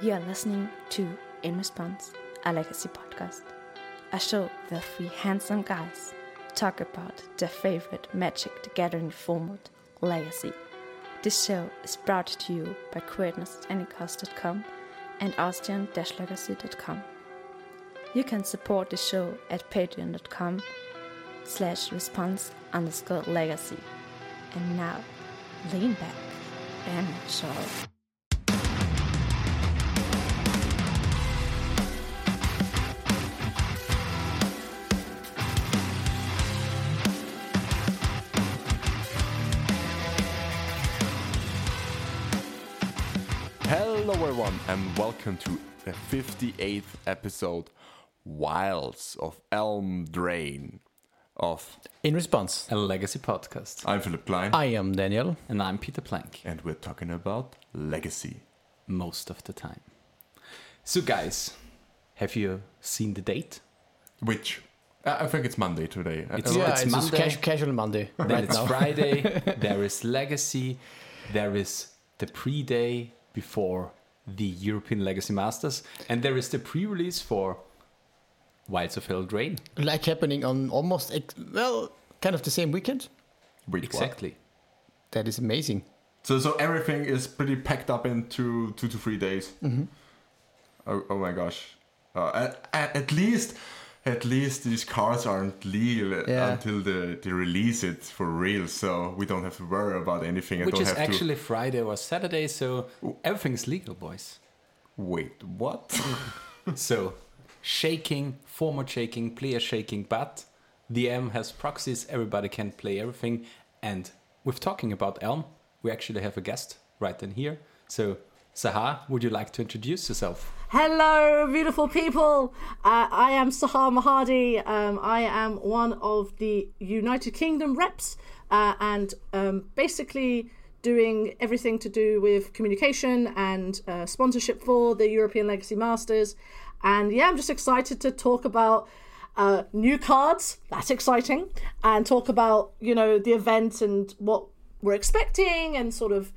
You are listening to In Response, a legacy podcast. A show where three handsome guys talk about their favorite Magic the Gathering format, Legacy. This show is brought to you by queerness.anycast.com and austrian-legacy.com. You can support the show at patreon.com slash response underscore legacy. And now, lean back and enjoy. And welcome to the 58th episode Wilds of Elm Drain of In response, a legacy podcast. I'm Philipp Klein, I am Daniel. And I'm Peter Plank, and we're talking about legacy. most of the time. So, guys, have you seen the date? Which I I think it's Monday today. It's- yeah, it's it's, Monday. casu- casual Monday Then right it's now. Friday, there is legacy, there is the pre day before the European Legacy Masters, and there is the pre release for Wilds of Eldraine. like happening on almost ex- well, kind of the same weekend. wait, what? Exactly. That is amazing. So, so everything is pretty packed up in two two to three days. Mm-hmm. Oh, oh my gosh! Uh, at, at, at least, at least these cards aren't legal Yeah. until the, they release it for real. So we don't have to worry about anything. I Which don't is have actually Friday or Saturday, so everything's legal, boys. wait. What? So, shaking, format shaking, player shaking, but the M has proxies, everybody can play everything. And with talking about Elm, we actually have a guest right in here. So, Sahar, would you like to introduce yourself? Hello, beautiful people. Uh, I am Sahar Mirhadi. Um, I am one of the United Kingdom reps uh, and um, basically doing everything to do with communication and uh, sponsorship for the European Legacy Masters. And yeah, I'm just excited to talk about uh, new cards. That's exciting. And talk about, you know, the event and what we're expecting and sort of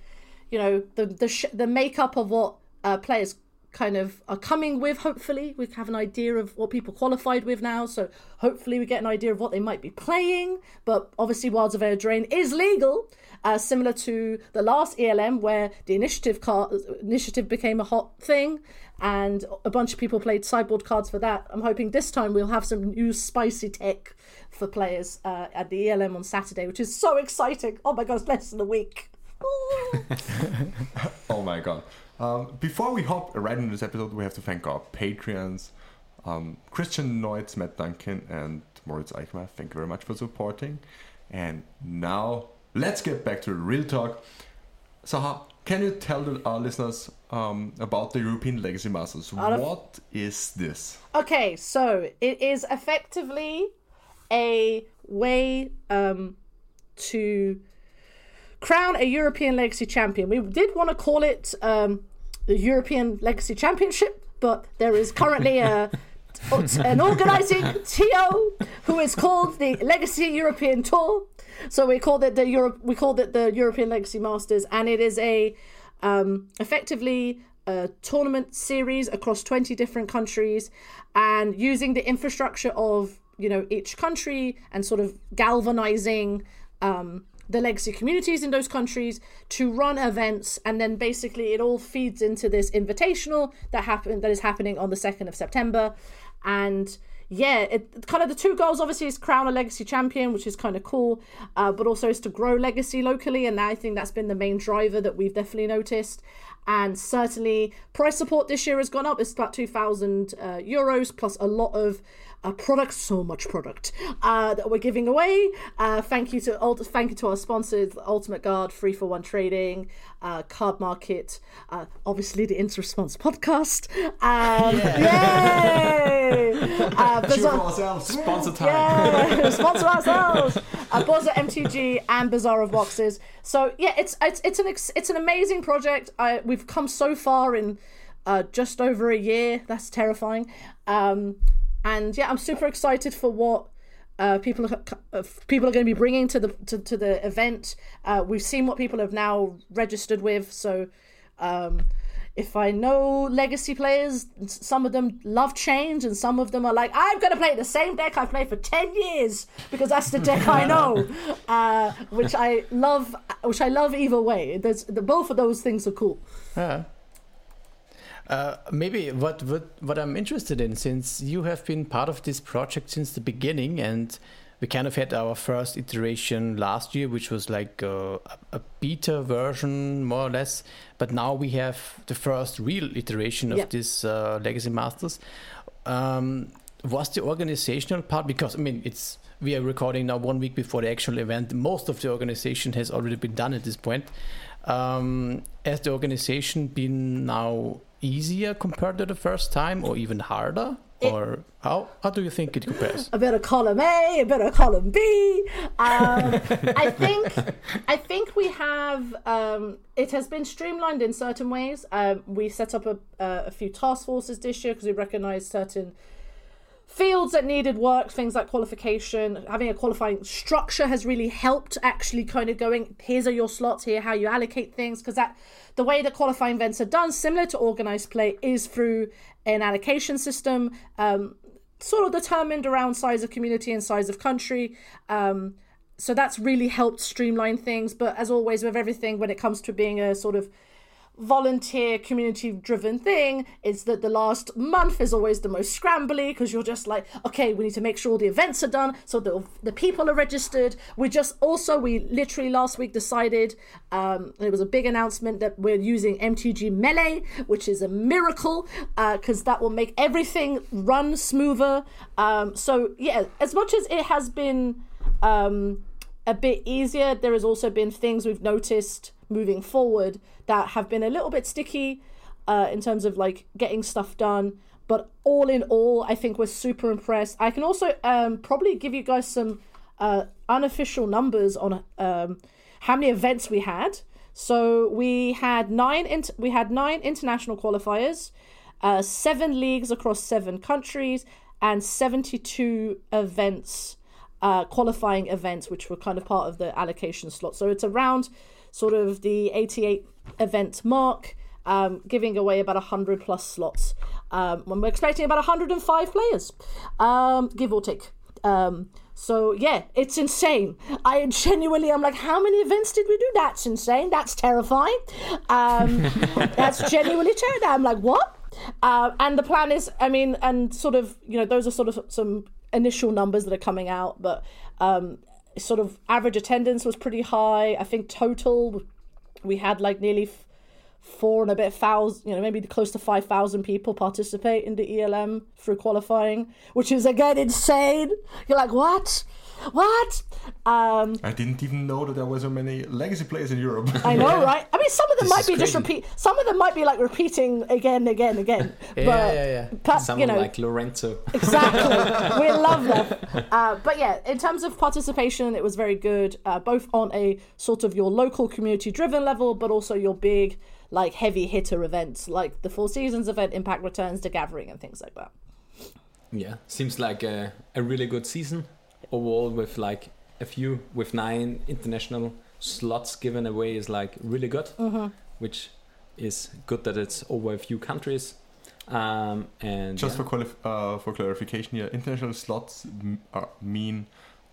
you know the the sh- the makeup of what uh, players kind of are coming with. Hopefully, we have an idea of what people qualified with now. So hopefully, we get an idea of what they might be playing. But obviously, Wilds of Eldraine is legal, uh, similar to the last ELM where the initiative card initiative became a hot thing. And a bunch of people played sideboard cards for that. I'm hoping this time we'll have some new spicy tech for players uh, at the ELM on Saturday, which is so exciting. Oh my gosh less than a week. Oh my god. Um, before we hop right into this episode, we have to thank our Patreons um, Christian Neutz, Matt Duncan, and Moritz Eichmar. Thank you very much for supporting. And now, let's get back to the real talk. Sahar, can you tell our listeners um, about the European Legacy Masters? What is this? Okay, so it is effectively a way um, to crown a European Legacy Champion. We did want to call it um, the European Legacy Championship, but there is currently a an organizing TO who is called the Legacy European Tour. So we called it the Europe. We called it the European Legacy Masters, and it is a um, effectively a tournament series across 20 different countries and using the infrastructure of you know each country and sort of galvanizing um, the legacy communities in those countries to run events and then basically it all feeds into this invitational that happened that is happening on the 2nd of september and yeah, it kind of the two goals obviously is crown a legacy champion, which is kind of cool, uh, but also is to grow legacy locally, and I think that's been the main driver that we've definitely noticed. And certainly, price support this year has gone up. It's about two thousand uh, euros plus a lot of uh, product, so much product uh, that we're giving away. Uh, thank you to Ult- thank you to our sponsors, Ultimate Guard, Three for One Trading, uh, Card Market, uh, obviously the In Response podcast. Um, Yay! Uh, Bazaar- Sponsor time. yeah, sponsor ourselves. Uh, Buzzer MTG and Bazaar of Boxes. So yeah, it's it's it's an ex- it's an amazing project. I, we've come so far in uh, just over a year. That's terrifying. Um, and yeah, I'm super excited for what uh, people are, uh, people are going to be bringing to the to, to the event. Uh, we've seen what people have now registered with, so um, if I know legacy players, some of them love change, and some of them are like, I'm going to play the same deck I've played for 10 years because that's the deck I know, uh, which I love, which I love either way. There's, the, both of those things are cool. Yeah. Uh, maybe what, what what I'm interested in, since you have been part of this project since the beginning, and we kind of had our first iteration last year, which was like a, a beta version, more or less. But now we have the first real iteration of Yeah. this uh, Legacy Masters. Um, was the organizational part because I mean it's we are recording now one week before the actual event. Most of the organization has already been done at this point. Um, has the organization been now easier compared to the first time, or even harder? It- or how how do you think it compares? a bit of column A, a bit of column B. Um, I think I think we have um, it has been streamlined in certain ways. Um, we set up a, uh, a few task forces this year because we recognise certain fields that needed work, things like qualification, having a qualifying structure has really helped actually kind of going, here's are your slots, here how you allocate things, because that the way that qualifying events are done, similar to organized play, is through an allocation system, um, sort of determined around size of community and size of country. Um, so that's really helped streamline things. But as always, with everything, when it comes to being a sort of volunteer community driven thing is that the last month is always the most scrambly because you're just like okay we need to make sure all the events are done so the, the people are registered. We just also we literally last week decided um there was a big announcement that we're using mtg melee which is a miracle because that will make everything run smoother. Um so yeah as much as it has been um a bit easier. There has also been things we've noticed moving forward that have been a little bit sticky uh, in terms of like getting stuff done. But all in all, I think we're super impressed. I can also um, probably give you guys some uh, unofficial numbers on um, how many events we had. So we had nine. We had nine international qualifiers, uh, seven leagues across seven countries, and seventy-two events uh, qualifying events, which were kind of part of the allocation slot. So it's around sort of the 88 event mark, um, giving away about 100 plus slots. Um, when we're expecting about 105 players, um, give or take. Um, so yeah, it's insane. I genuinely, I'm like, how many events did we do? That's insane. That's terrifying. Um, that's genuinely terrifying. I'm like, what? Uh, and the plan is, I mean, and sort of, you know, those are sort of some initial numbers that are coming out, but um, sort of average attendance was pretty high. I think total we had like nearly four and a bit thousand, you know, maybe close to 5,000 people participate in the ELM through qualifying, which is again insane. You're like, what? What? Um, I didn't even know that there were so many legacy players in Europe. I know, right? I mean, some of them This might is be just repeat. Some of them might be like repeating again, again, again. Yeah, but, yeah, yeah. but, Someone you know, like Lorenzo. exactly. we love that. Uh, but yeah, in terms of participation, it was very good, uh, both on a sort of your local community driven level, but also your big, like, heavy hitter events, like the Four Seasons event, Impact Returns, the Gathering, and things like that. Yeah, seems like a, a really good season overall. With like a few, with nine international slots given away, is like really good. Which is good that it's over a few countries. Um, and Just yeah. for qualif- uh, for clarification here, international slots m- are, mean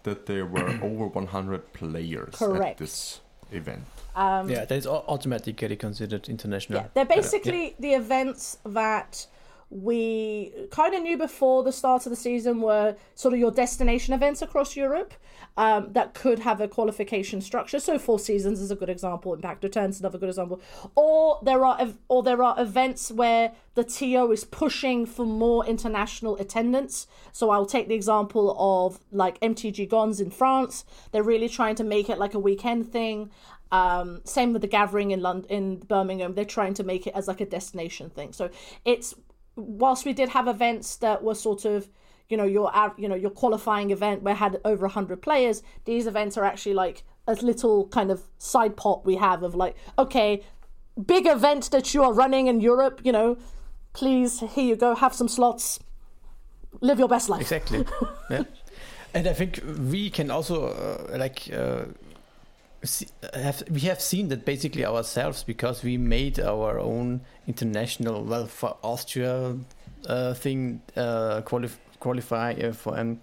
that there were over 100 players at this event. Um, yeah, that is au- automatically considered international. Yeah, they're basically the events that we kind of knew before the start of the season were sort of your destination events across Europe um, that could have a qualification structure. So Four Seasons is a good example. Impact Returns another good example. Or there are or there are events where the TO is pushing for more international attendance. So I'll take the example of like MTG Gons in France. They're really trying to make it like a weekend thing. Um, same with the gathering in London, in Birmingham. They're trying to make it as like a destination thing. So it's whilst we did have events that were sort of you know your you know your qualifying event where had over 100 players these events are actually like a little kind of side pot we have of like okay big event that you are running in Europe you know please here you go have some slots live your best life Exactly. yeah. And I think we can also uh, like uh, have we have seen that basically ourselves because we made our own international well for Austria uh, thing uh, qualif- qualify uh, for um,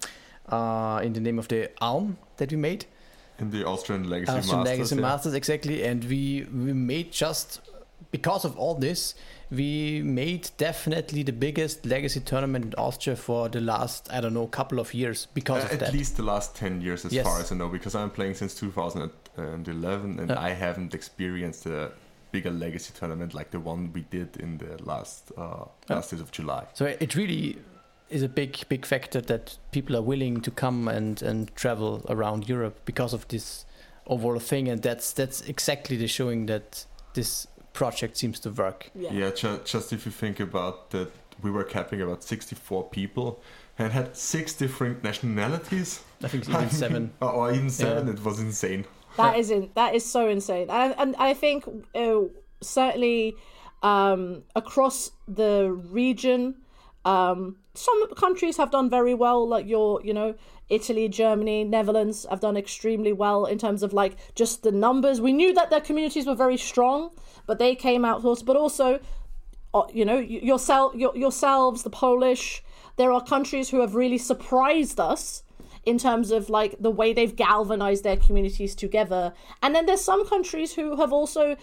uh, in the name of the ALM that we made In the Austrian Legacy Austrian Masters. Legacy yeah. Masters exactly, and we we made just because of all this, we made definitely the biggest legacy tournament in Austria for the last I don't know couple of years because Uh, of at that. least the last 10 years, as Yes. far as I know, because I'm playing since 2011 and eleven, Yeah. I haven't experienced a bigger legacy tournament like the one we did in the last uh, Yeah. last days of July. So it really is a big big factor that people are willing to come and and travel around Europe because of this overall thing, and that's that's exactly the showing that this project seems to work. Yeah. Yeah, ju- just if you think about that, we were capping about 64 people and had six different nationalities. I think it's even seven. or, or even seven. Yeah. It was insane. That is in, that is so insane, and, and I think uh, certainly um, across the region, um, some countries have done very well. Like your, you know, Italy, Germany, Netherlands have done extremely well in terms of like just the numbers. We knew that their communities were very strong, but they came out. But also, uh, you know, yourself, your, yourselves, the Polish. There are countries who have really surprised us in terms of like the way they've galvanized their communities together. And then there's some countries who have also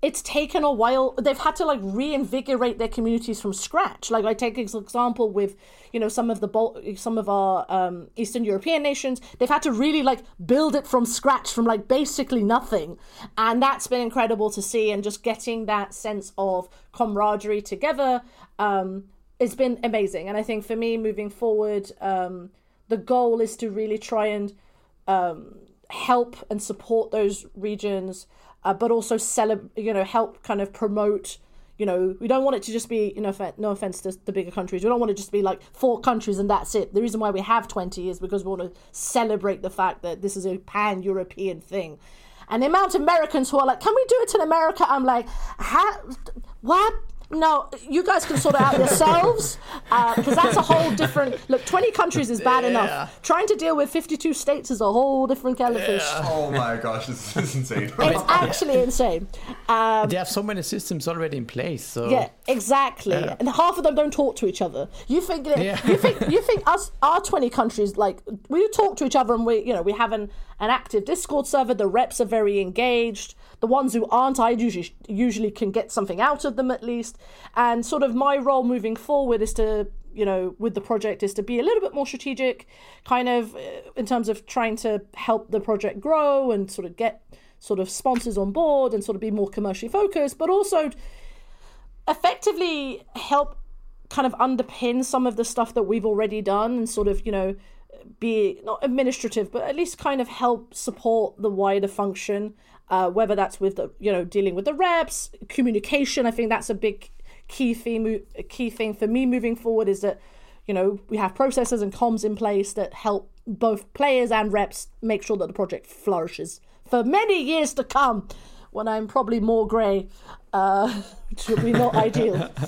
it's taken a while they've had to like reinvigorate their communities from scratch. Like i take an example with you know some of the Bal- some of our um, eastern european nations. They've had to really like build it from scratch from like basically nothing. And that's been incredible to see and just getting that sense of camaraderie together um, it's been amazing. And i think for me moving forward um, the goal is to really try and um, help and support those regions, uh, but also celeb- you know, help kind of promote. You know, we don't want it to just be, you know, no offense to the bigger countries. We don't want it just to be like four countries and that's it. The reason why we have 20 is because we want to celebrate the fact that this is a pan European thing. And the amount of Americans who are like, can we do it in America? I'm like, ha- what? No, you guys can sort it out yourselves because that's a whole different. Look, 20 countries is bad Yeah. enough. Trying to deal with 52 states is a whole different kettle of fish. Oh my gosh, this is insane. It's actually insane. Um, They have so many systems already in place. So yeah, exactly. Yeah. And half of them don't talk to each other. You think that, Yeah. you think you think us our 20 countries like we talk to each other and we you know we have an, an active Discord server. The reps are very engaged. The ones who aren't, I usually usually can get something out of them at least. And sort of my role moving forward is to you know with the project is to be a little bit more strategic, kind of uh, in terms of trying to help the project grow and sort of get sort of sponsors on board and sort of be more commercially focused, but also effectively help kind of underpin some of the stuff that we've already done and sort of you know be not administrative but at least kind of help support the wider function uh, whether that's with the you know dealing with the reps communication i think that's a big key theme a key thing for me moving forward is that you know we have processes and comms in place that help both players and reps make sure that the project flourishes for many years to come when i'm probably more grey uh, which would be not ideal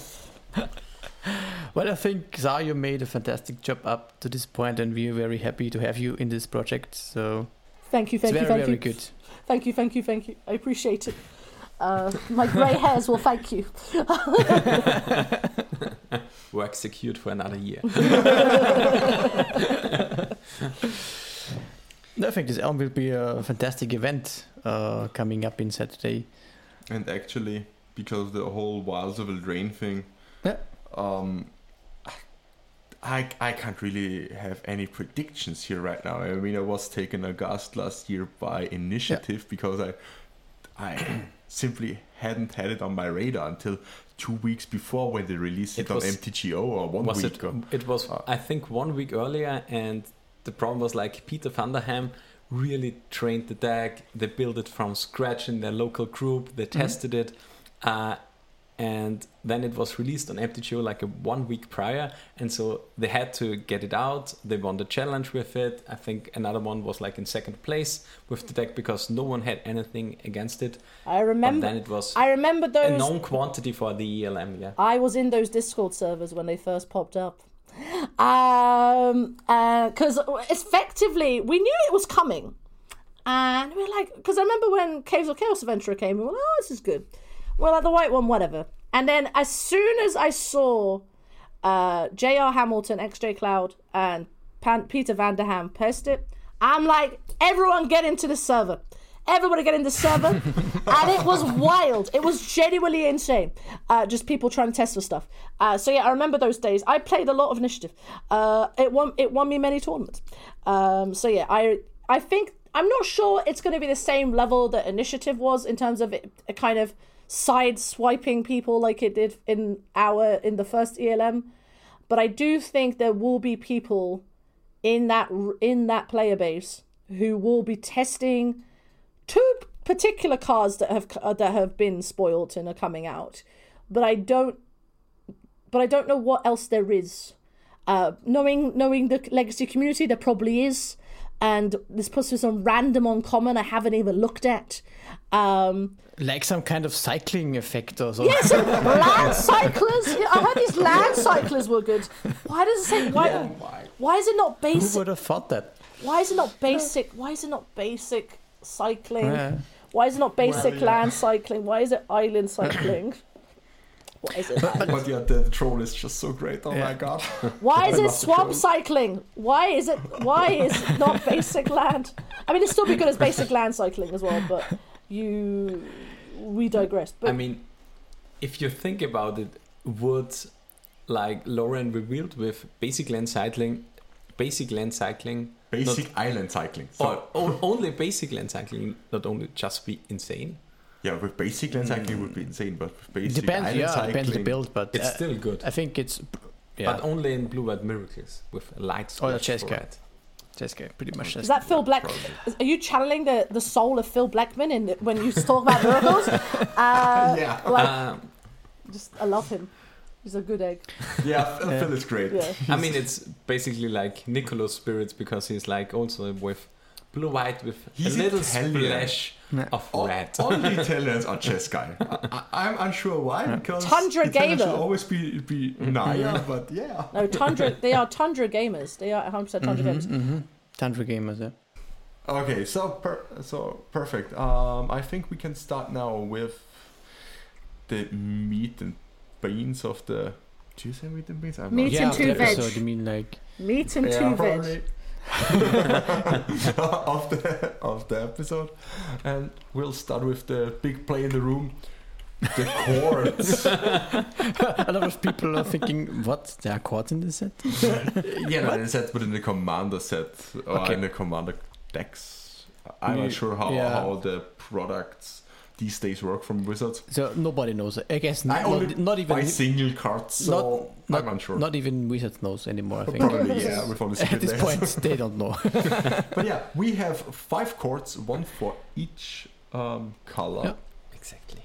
Well, I think Sahar made a fantastic job up to this point, and we're very happy to have you in this project. So thank you thank it's you very, thank very you good. Thank you, thank you, thank you. I appreciate it. Uh, my grey hairs will thank you. Work secured for another year. No, I think this Elm will be a fantastic event uh, coming up in Saturday. And actually, because the whole Wilds of Eldraine thing, Yeah. um, I, I can't really have any predictions here right now. I mean, I was taken aghast last year by initiative because I I simply hadn't had it on my radar until two weeks before when they released it, It on MTGO or one was week. it? or- It was, Uh, I think, one week earlier, and the problem was like Peter Vanderham really trained the deck. They built it from scratch in their local group. They tested it, uh, and then it was released on MTGO like a one week prior. And so they had to get it out. They won the challenge with it. I think another one was like in second place with the deck because no one had anything against it. I But remember. then it was I remember those a known quantity for the ELM. Yeah. I was in those Discord servers when they first popped up. Um, because effectively we knew it was coming. And we are like, because I remember when Caves of Chaos Adventurer came, we were like, oh, this is good. We're like, the white one, whatever. And then as soon as I saw uh, J.R. Hamilton, XJ Cloud, and Pan- Peter Vanderham post it, I'm like, everyone get into the server. Everybody get in the server. and it was wild. It was genuinely insane. Uh, just people trying to test for stuff. Uh, so yeah, I remember those days. I played a lot of initiative. Uh, it won it won me many tournaments. Um, so yeah, I I think I'm not sure it's going to be the same level that initiative was in terms of it, it kind of side swiping people like it did in our in the first ELM. But I do think there will be people in that in that player base who will be testing two particular cards that have uh, that have been spoiled and are coming out, but I don't. But I don't know what else there is. Uh, knowing knowing the legacy community, there probably is, and this puts us on random uncommon I haven't even looked at. Um, like some kind of cycling effect or something. Yes, land cyclers. I heard these land cyclers were good. Why does it say why? Yeah. Why is it not basic? Who basic? would have thought that? Why is it not basic? Why is it not basic cycling? Yeah. Why is it not basic yeah. land cycling? Why is it island cycling? What is it? But yeah, the troll is just so great. Oh my god. Why is it swamp cycling? Why is it? Why is it not basic land? I mean, it'd still be good as basic land cycling as well, but you, we digress. But I mean, if you think about it, would like Lórien Revealed with basic land cycling, basic land cycling, Basic island cycling. So or o- only basic land cycling, not only just be insane, yeah, with basic land cycling it would be insane, but with basic Depends, island yeah, cycling, depends the build, but it's uh, still good. I think it's yeah. But only in Blue White Miracles with a light Oh, the splash chess for guy. it. Jessica, pretty much. is that Phil Black? Probably. Are you channeling the, the soul of Phil Blackman in when you talk about miracles? Uh, Yeah. like Um, just I love him. He's a good egg. Yeah, Phil Phil is great. Yeah. I mean, it's basically like Nicholas Spirits because he's like also with blue white with He's a little Italian. splash Yeah. of All, red. all the Italians are chess guy. I, I, I'm unsure why because Tundra Italians gamer. should always be be Naya, but yeah. No, Tundra. they are Tundra gamers. They are 100 percent Tundra gamers. Mm-hmm. Tundra gamers, yeah. Okay, so per, so perfect. Um, I think we can start now with the meat and beans of the. Do you say meat and beans? I'm Meat yeah, and of two the veg. episode, you mean like Meat and Yeah, two probably. veg. of the of the episode, and we'll start with the big play in the room, the courts. a lot of people are thinking, what? There are courts in the set? yeah, no, it's set within the commander set or Okay. in the commander decks. I'm We- not sure how, yeah. how the products these days work from Wizards. So nobody knows. I guess I not, only not even buy single cards, so not, I'm unsure. not even Wizards knows anymore. I think Probably, yeah, with only at this point they don't know. But yeah, we have five cards, one for each um, color. Yeah. Exactly.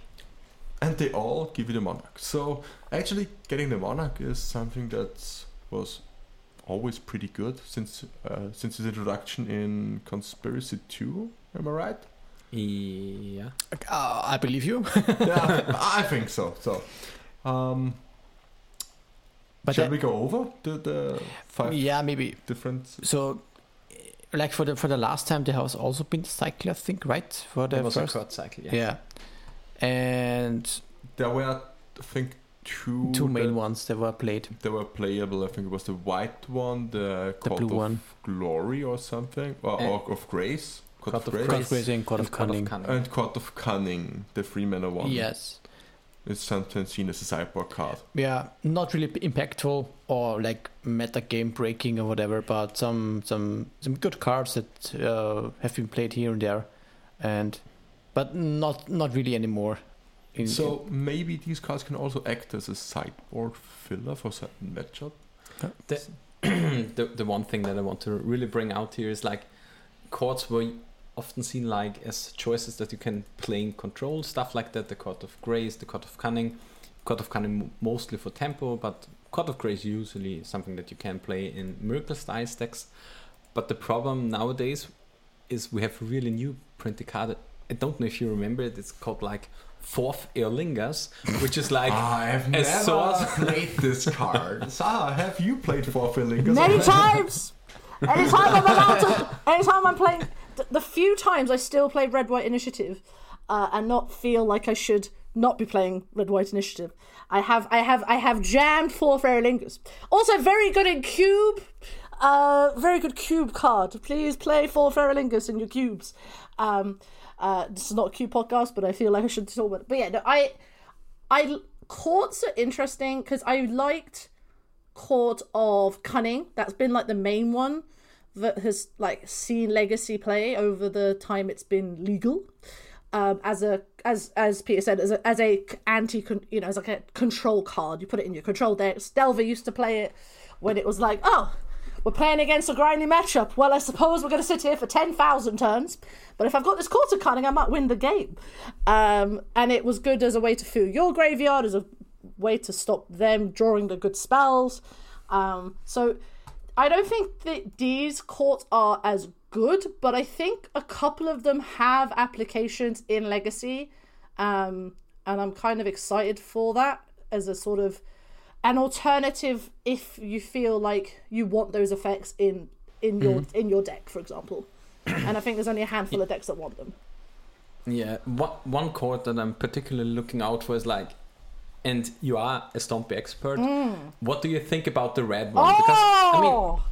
and they all give you the monarch. So actually, getting the monarch is something that was always pretty good since uh, since its introduction in Conspiracy Two. Am I right? Yeah. Uh, I believe you. yeah, I think so. So, um, But shall uh, we go over the, the five yeah, maybe. different? So, like for the for the last time, there has also been cycle, I think, right? For the There was a first, court cycle. Yeah. yeah. And There were, I think, two two main that, ones that were played. They were playable. I think it was the white one, the, The blue of one. Glory or something, or, or of Grace. Court Court of Grace. God Grace. Grazing, God of And Court Cunning. And Court of Cunning, the three mana one. Yes. It's sometimes seen as a sideboard card. Yeah, not really impactful or like meta game breaking or whatever, but some some some good cards that uh, have been played here and there, and but not not really anymore. In, So maybe these cards can also act as a sideboard filler for certain matchup. the, the one thing that I want to really bring out here is like courts were often seen like as choices that you can play in control, stuff like that. The Court of Grace, the Court of Cunning, Court of Cunning mostly for tempo, but Court of Grace usually something that you can play in Miracle style decks. But the problem nowadays is we have really new printed card. I don't know if you remember it. It's called like Forth Eorlingas, which is like I've never source- played this card. Sahar, have you played Forth Eorlingas? Many times. Anytime I'm allowed to, anytime I'm playing th- the few times I still play Red White Initiative, uh, and not feel like I should not be playing Red White Initiative. I have I have I have jammed Forth Eorlingas. Also very good in cube. Uh, very good cube card. Please play Forth Eorlingas in your cubes. Um, uh, this is not a cube podcast, but I feel like I should talk about it. But yeah, no, I I courts are interesting because I liked court of cunning. That's been like the main one that has like seen legacy play over the time it's been legal. Um, as a as as Peter said, as a as a anti you know as like a control card, you put it in your control deck. Delver used to play it when it was like, oh, we're playing against a grindy matchup. Well, I suppose we're going to sit here for 10,000 turns. But if I've got this court of cunning, I might win the game. Um, and it was good as a way to fill your graveyard, as a way to stop them drawing the good spells. Um, so I don't think that these courts are as good, but I think a couple of them have applications in Legacy. Um, and I'm kind of excited for that as a sort of an alternative if you feel like you want those effects in in your Mm-hmm. in your deck, for example. and I think there's only a handful of decks that want them. Yeah, one, one court that I'm particularly looking out for is like, and you are a Stompy expert. What do you think about the red one? Because I mean, Oh,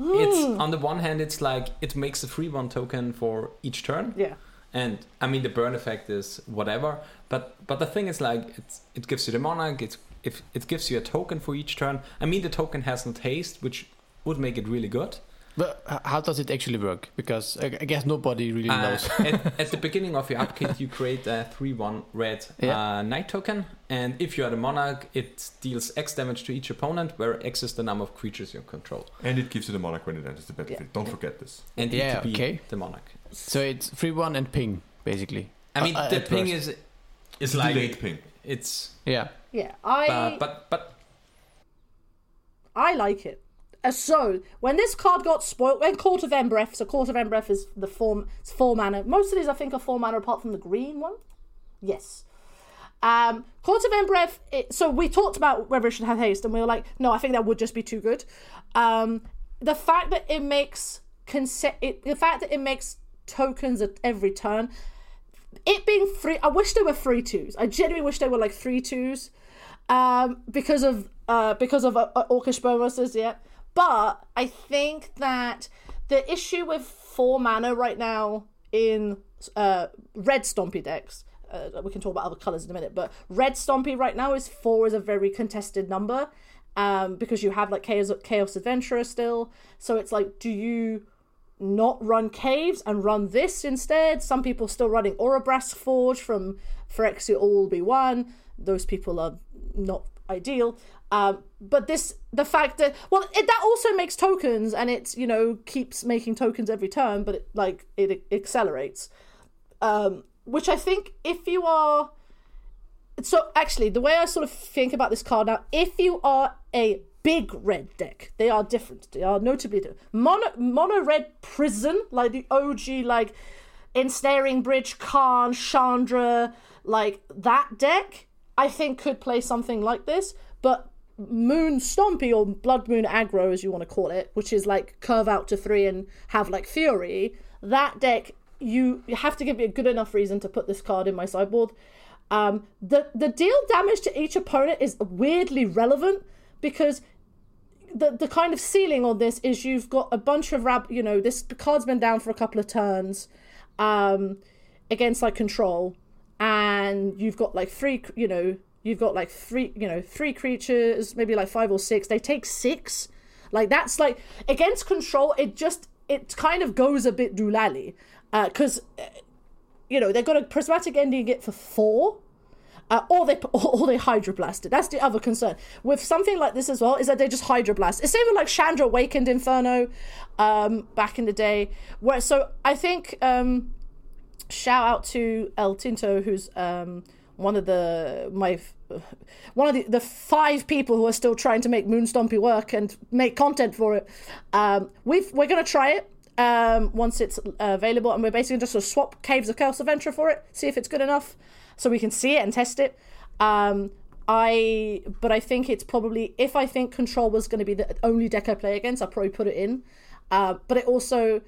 it's on the one hand, it's like it makes a free one token for each turn, yeah, and I mean the burn effect is whatever. But but the thing is like it's it gives you the monarch. It's if it gives you a token for each turn. I mean the token has no haste, which would make it really good. But how does it actually work? Because I I guess nobody really Uh, knows. at, at the beginning of your upkeep, you create a 3 1 red Yeah. uh, knight token, and if you are the monarch, it deals X damage to each opponent, where X is the number of creatures you control. And it gives you the monarch when it enters the battlefield. Don't forget this. And Yeah, it okay. the monarch. so it's free one and ping, basically. I mean, Uh, uh, the ping first. is it's like Delayed ping. it's, Yeah. yeah. I uh, but but I like it. Uh, so when this card got spoiled, when Court of Embereth, so Court of Embereth is the form, it's four mana. Most of these, I think, are four mana, apart from the green one. Yes. Um, Court of Embereth. It, so we talked about whether it should have haste, and we were like, no, I think that would just be too good. Um, the fact that it makes conse- it, the fact that it makes tokens at every turn, it being free. I wish there were three twos. I genuinely wish there were like three twos, um, because of uh, because of uh, uh, Orcish Bowmasters. Yeah, but I think that the issue with four mana right now in uh, red Stompy decks. Uh, we can talk about other colors in a minute, but red Stompy right now is four is a very contested number, um, because you have like Chaos Chaos Adventurer still. So it's like, do you not run caves and run this instead. Some people still running Urabrask Forge from Phyrexia All Be One. Those people are not ideal. Um, but this, the fact that well, it, that also makes tokens, and it's you know keeps making tokens every turn, but it, like it, it accelerates. Um, which I think if you are so actually the way I sort of think about this card now, if you are a big red deck, they are different. They are notably different. Mono mono red prison, like the OG, like ensnaring bridge, Karn, Chandra, like that deck, I think could play something like this. But Moon Stompy or Blood Moon Aggro, as you want to call it, which is like curve out to three and have like Fury, that deck you you have to give me a good enough reason to put this card in my sideboard. Um, the the deal damage to each opponent is weirdly relevant because the the kind of ceiling on this is you've got a bunch of rab you know this card's been down for a couple of turns um against like control and you've got like three you know you've got like three you know three creatures maybe like five or six. They take six. Like that's like against control it just it kind of goes a bit doolally because you know they've got a prismatic ending it for four uh, or they or they hydroblast it. That's the other concern with something like this as well is that they just hydroblast. It's same with like Chandra Awakened Inferno, um, back in the day. Where so I think um, shout out to El Tinto, who's um, one of the my one of the, the five people who are still trying to make Moonstompy work and make content for it. Um, we've we're gonna try it um, once it's uh, available, and we're basically just gonna swap Caves of Chaos Adventure for it, see if it's good enough, so we can see it and test it. Um, I but I think it's probably if I think Control was going to be the only deck I play against, I'll probably put it in. Uh, but it also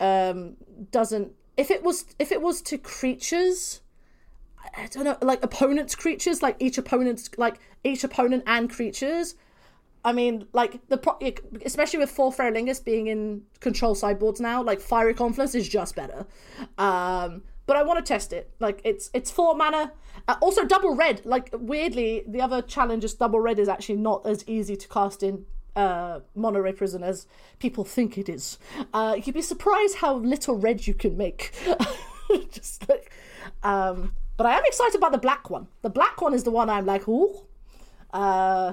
um, doesn't. If it was if it was to creatures, I don't know, like opponents' creatures, like each opponent's like each opponent and creatures. I mean, like the pro- especially with Forth Eorlingas being in control sideboards now, like Fiery Confluence is just better. Um, but I want to test it. Like it's it's four mana. Uh, also double red. Like weirdly, the other challenge is double red is actually not as easy to cast in uh, Mono Red Prison as people think it is. Uh, you'd be surprised how little red you can make. just like, um, but I am excited about the black one. The black one is the one I'm like, ooh. Uh,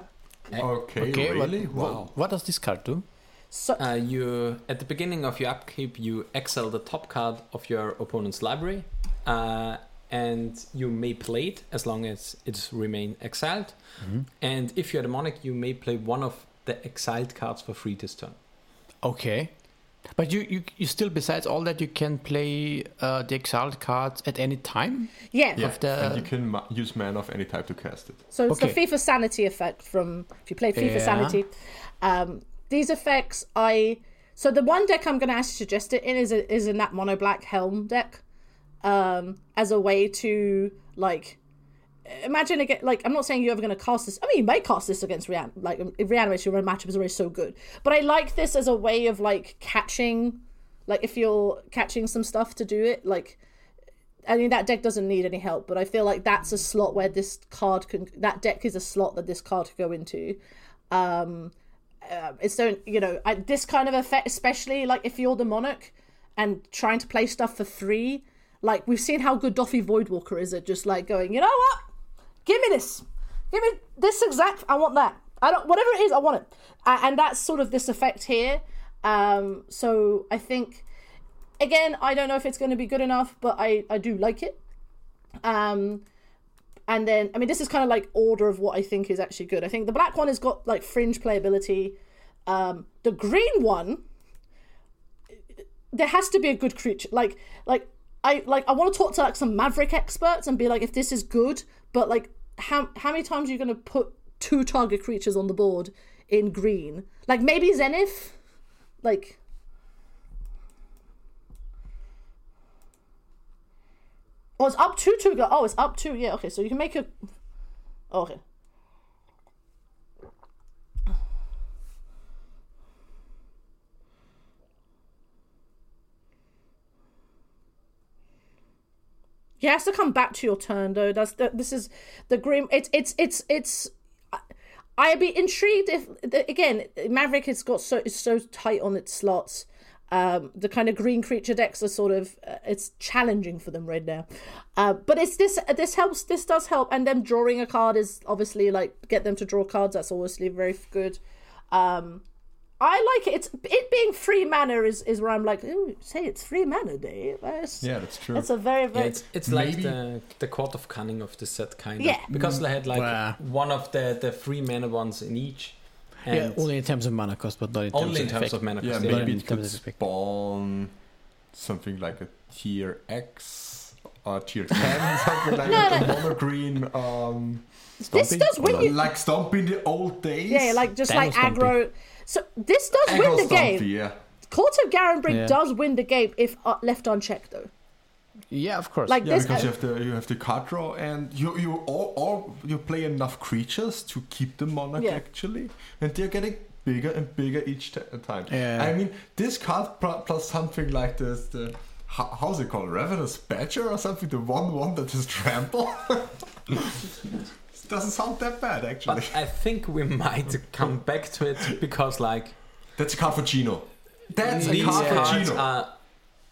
Okay, Okay, really? what, wow. what, what does this card do? so Uh, you at the beginning of your upkeep, you exile the top card of your opponent's library, uh, and you may play it as long as it's remain exiled. And if you're the monarch, you may play one of the exiled cards for free this turn. Okay. But you, you, you still, besides all that, you can play uh, the exiled cards at any time? yeah, Yeah, Of the- and you can ma- use mana of any type to cast it. So it's Okay. the Thief of Sanity effect from if you play FIFA Yeah. Sanity. Um, these effects, I so the one deck I'm going to actually suggest it in is a, is in that mono black helm deck, um, as a way to like imagine again. Like I'm not saying you're ever going to cast this. I mean, you might cast this against Rean. Like if reanimation your matchup is already so good, but I like this as a way of like catching, like if you're catching some stuff to do it, like. I mean that deck doesn't need any help, but I feel like that's a slot where this card can. That deck is a slot that this card could go into. Um, uh, it's don't you know I, this kind of effect, especially like if you're the monarch and trying to play stuff for three. Like we've seen how good Dauthi Voidwalker is at just like going, you know what? Give me this. Give me this exact. I want that. I don't. Whatever it is, I want it. And that's sort of this effect here. Um, so I think again, I don't know if it's going to be good enough, but I I do like it. Um, and then I mean, this is kind of like order of what I think is actually good. I think the black one has got like fringe playability. Um, the green one, there has to be a good creature. Like like I like I want to talk to like some Maverick experts and be like, if this is good, but like how how many times are you going to put two target creatures on the board in green? Like maybe Zenith, like. Oh, it's up two to go. Oh, it's up two. Yeah, okay. So you can make a. Oh, okay. You has to come back to your turn though. That's the, this is the grim. It's it's it's it's. I'd be intrigued if again Maverick has got so is so tight on its slots. Um, the kind of green creature decks are sort of uh, it's challenging for them right now, uh, but it's this this helps this does help, and them drawing a card is obviously like get them to draw cards. That's obviously very good. Um, I like it. It's it being free mana is is where I'm like, Ooh, say it's free mana, Dave. That's, Yeah, that's true. It's a very Yeah, very it's it's like the the court of cunning of the set kind Yeah. of because they had like Wow. one of the the three mana ones in each. And yeah, only in terms of mana cost, but not in terms only in of terms effect. of mana yeah, cost. Not maybe in it could terms of effect. spawn something like a tier X or tier 10, something like No, that. no. A mono green. Um, this Stomping? does win you. like Stomp in the old days. Yeah, like just Dino like Stompy. aggro. So this does Aggro win the Stompy, game. yeah. Court of Garenbrig Yeah. does win the game if uh, left unchecked though. Yeah, of course. Like Yeah, this. because you have the you have the card draw, and you you all, all you play enough creatures to keep the monarch Yeah. actually, and they're getting bigger and bigger each t- time. Yeah. I mean, this card pl- plus something like this, the how, how's it called, Ravenous Badger or something, the one one that is trample. Doesn't sound that bad actually. But I think we might come back to it because like That's a card for Gino. That's a these card for cards Gino. are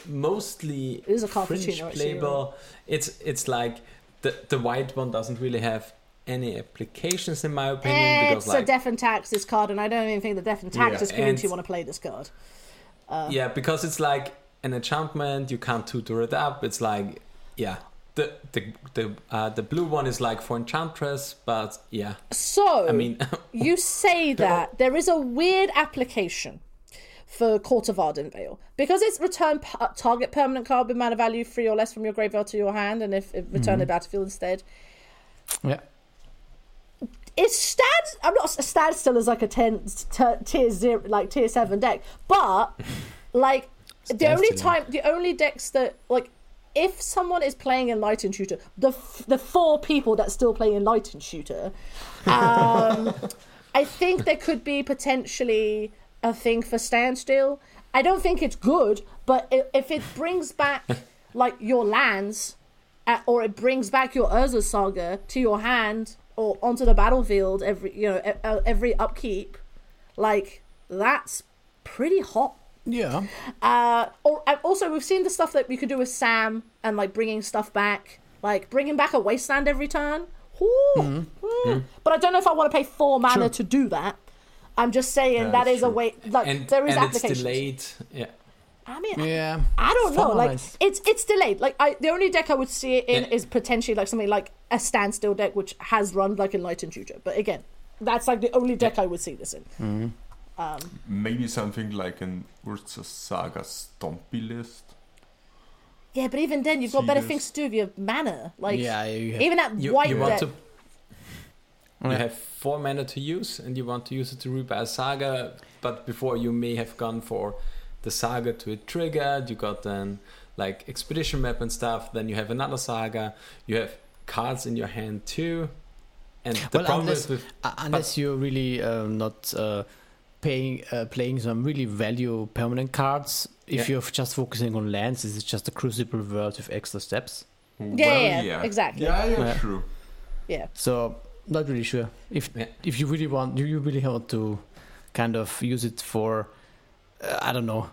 mostly It is a card for fringe Gino, actually. It's it's like the the white one doesn't really have any applications in my opinion eh, because It's like a Death and Taxes card, and I don't even think the Death and Taxes Yeah, community and- want to play this card. Uh, yeah because it's like an enchantment you can't tutor it up it's like yeah the the the uh, the blue one is like for enchantress but yeah So i mean you say that there is a weird application for Court of Ardenvale because it's return p- uh, target permanent card with mana value three or less from your graveyard to your hand, and if, if return to battlefield instead. yeah. It stands. I'm not standstill as like a ten t- tier zero, like tier seven deck, but like the only time the only decks that like if someone is playing enlightened tutor the f- the four people that still play enlightened tutor um i think there could be potentially a thing for standstill. I don't think it's good but if it brings back like your lands uh, or it brings back your urza saga to your hand or onto the battlefield every you know uh, every upkeep like that's pretty hot Yeah. uh, or also we've seen the stuff that we could do with Sam and like bringing stuff back, like bringing back a wasteland every turn. Ooh, mm. But I don't know if I want to pay four mana Sure. to do that. I'm just saying Yeah, that that's is a way. Like and there is and it's delayed. Yeah. I mean, Yeah. I don't know. Four Like nice. it's it's delayed. Like I, the only deck I would see it in Yeah. is potentially like something like a standstill deck, which has run like Enlightened Future. But again, that's like the only deck I would see this in. Mm-hmm. Um, Maybe something like an Urza Saga Stompy list. yeah, but even then, you've got See better this. things to do with your mana. Like yeah. You have, even that You, white you want deck. to. You have four mana to use, and you want to use it to rebuy a saga. But before you may have gone for the saga to it triggered. You got then like expedition map and stuff. Then you have another saga. You have cards in your hand too. And the Well, problem unless- is with Uh, unless you're really uh, not uh, paying uh, playing some really value permanent cards. If Yeah. you're just focusing on lands, this is just a crucible world with extra steps. Yeah, yeah, exactly. Yeah, yeah, Yeah. true. Yeah. So not really sure if Yeah. if you really want you, you really want to kind of use it for uh, I don't know y-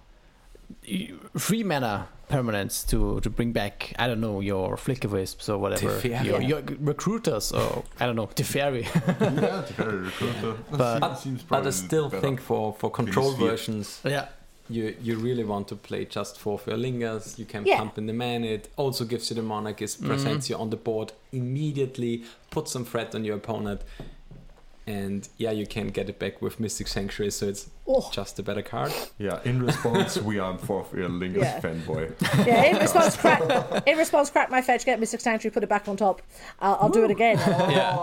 free mana permanents to to bring back I don't know your flicker wisps or whatever Teferi. your, your recruiters or I don't know Teferi. yeah, the very recruiter. But- Seems- seems but I still better. think for for control versions yeah. you you really want to play just Forth Eorlingas. You can Yeah. pump in the man. It also gives you the monarch. It presents mm-hmm. you on the board immediately. Put some threat on your opponent, and yeah, you can get it back with Mystic Sanctuary. So it's Oh, just a better card. Yeah, in response, we are Forth Eorlingas Yeah. fanboy. yeah. In response, crack. In response, crack my fetch. Get Mystic Sanctuary. Put it back on top. Uh, I'll do it again. Yeah,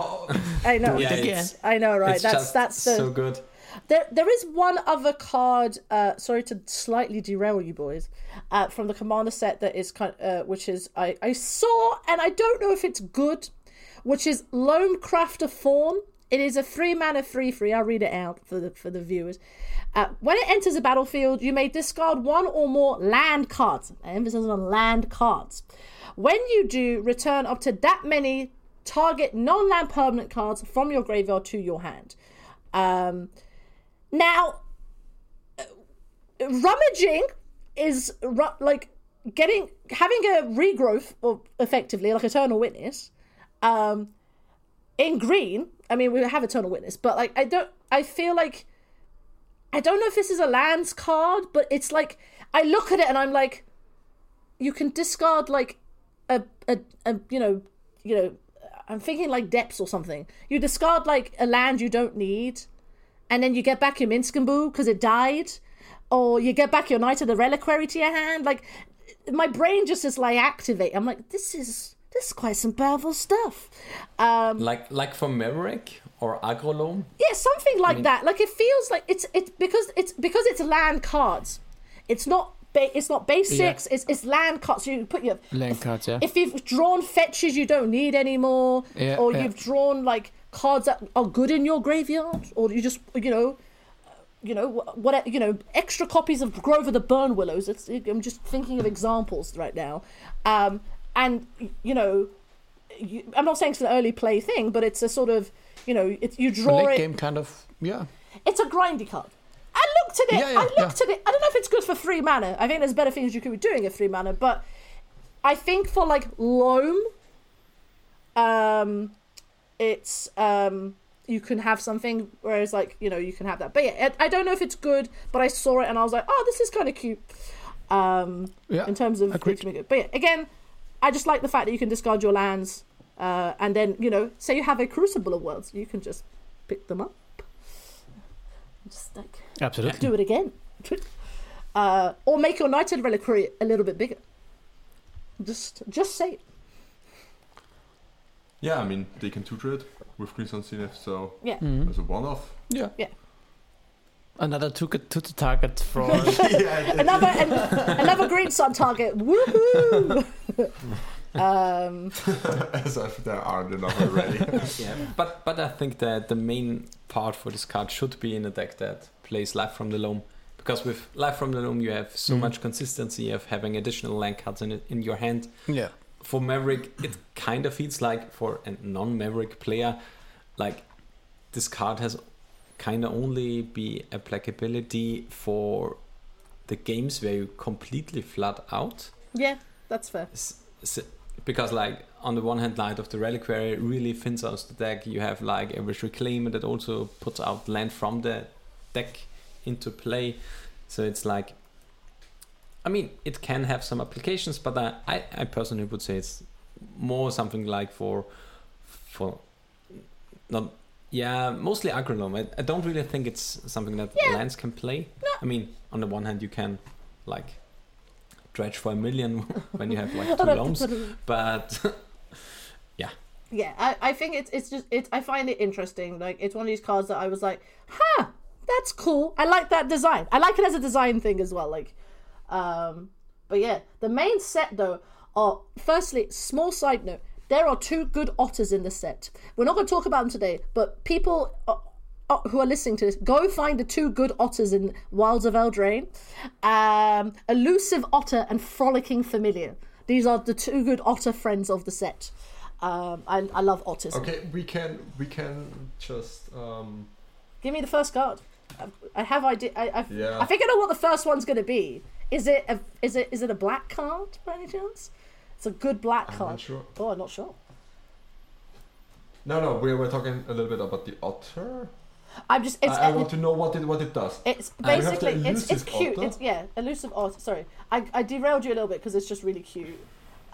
I know. yeah, again. I know, right? it's that's that's the. so good. There, there is one other card. Uh, sorry to slightly derail you boys, uh, from the commander set that is kind, uh, which is I I saw and I don't know if it's good, which is Loamcrafter Faun. It is a three mana free free. I'll read it out for the for the viewers. Uh, when it enters a battlefield, you may discard one or more land cards. I Emphasis on land cards. When you do, return up to that many target non-land permanent cards from your graveyard to your hand. Um, now, uh, rummaging is ru- like getting having a regrowth or effectively like eternal witness um in green i mean we have a eternal witness but like i don't i feel like i don't know if this is a lands card but it's like i look at it and i'm like you can discard like a a, a you know you know i'm thinking like depths or something you discard like a land you don't need and then you get back your Minsc & Boo because it died, or you get back your Knight of the Reliquary to your hand. Like, my brain just is like activate. I'm like, this is this is quite some powerful stuff. Um, Like like for Maverick or Aggro Loam. yeah, something like mean- that. Like it feels like it's it's because it's because it's land cards. It's not ba- it's not basics. It's it's land cards. You put your Land cards, yeah. if you've drawn fetches you don't need anymore, Yeah, or yeah. you've drawn like cards that are good in your graveyard, or you just you know, you know what you know extra copies of Grove of the Burnwillows. It's, I'm just thinking of examples right now, um, and you know, you, I'm not saying it's an early play thing, but it's a sort of you know it's you draw Late it. game kind of yeah. It's a grindy card. I looked at it. Yeah, yeah, I looked at it. I don't know if it's good for three mana. I think there's better things you could be doing at three mana, but I think for like loam, um, it's um, you can have something. Whereas like you know you can have that. But yeah, I don't know if it's good, but I saw it and I was like, oh, this is kind of cute. Um, Yeah. in terms of agreed. it. But yeah, again, I just like the fact that you can discard your lands, uh, and then you know, say you have a Crucible of Worlds, you can just pick them up. Just like Absolutely. do it again. Uh, or make your Knight of the Reliquary a little bit bigger. Just just say it. Yeah, I mean, they can tutor it with Green Sun's Zenith, so Yeah. Mhm. as a one off. Yeah, Yeah. Another to, to the target for. yeah, another an, another green sun target. Woohoo! um, as if there aren't enough already. yeah, but but I think that the main part for this card should be in a deck that plays Life from the Loam. Because with Life from the Loam, you have so Mhm. much consistency of having additional land cards in, it, in your hand. yeah. For Maverick, it kind of feels like for a non Maverick player, like this card has kind of only be applicability for the games where you completely flood out. yeah, that's fair. S- s- because like on the one hand Knight of the Reliquary really thins out the deck you have like Elvish Reclaimer that also puts out land from the deck into play so it's like i mean it can have some applications but i i, I personally would say it's more something like for for not yeah mostly Aggro Loam I, I don't really think it's something that Yeah. lands can play i mean on the one hand you can like dredge for a million when you have like two Loams but yeah, I, I think it's it's just it. I find it interesting. Like it's one of these cards that I was like, huh, that's cool. I like that design. I like it as a design thing as well. Like, um, but yeah, the main set though are firstly small side note. There are two good otters in the set. We're not going to talk about them today, but people uh, uh, who are listening to this, go find the two good otters in Wilds of Eldraine. Um, elusive otter and frolicking familiar. These are the two good otter friends of the set. Um, I, I love otters. okay, we can we can just um, Give me the first card. I, I have idea. I, I, Yeah. I think I know what the first one's going to be. Is it a is it is it a black card by any chance? It's a good black I'm card. not sure. Oh, I'm not sure. No, no, we were talking a little bit about the otter. I'm just. It's I, I want to know what it what it does. It's we have the basically it's it's cute. otter. It's yeah, elusive otter. Sorry, I, I derailed you a little bit because it's just really cute.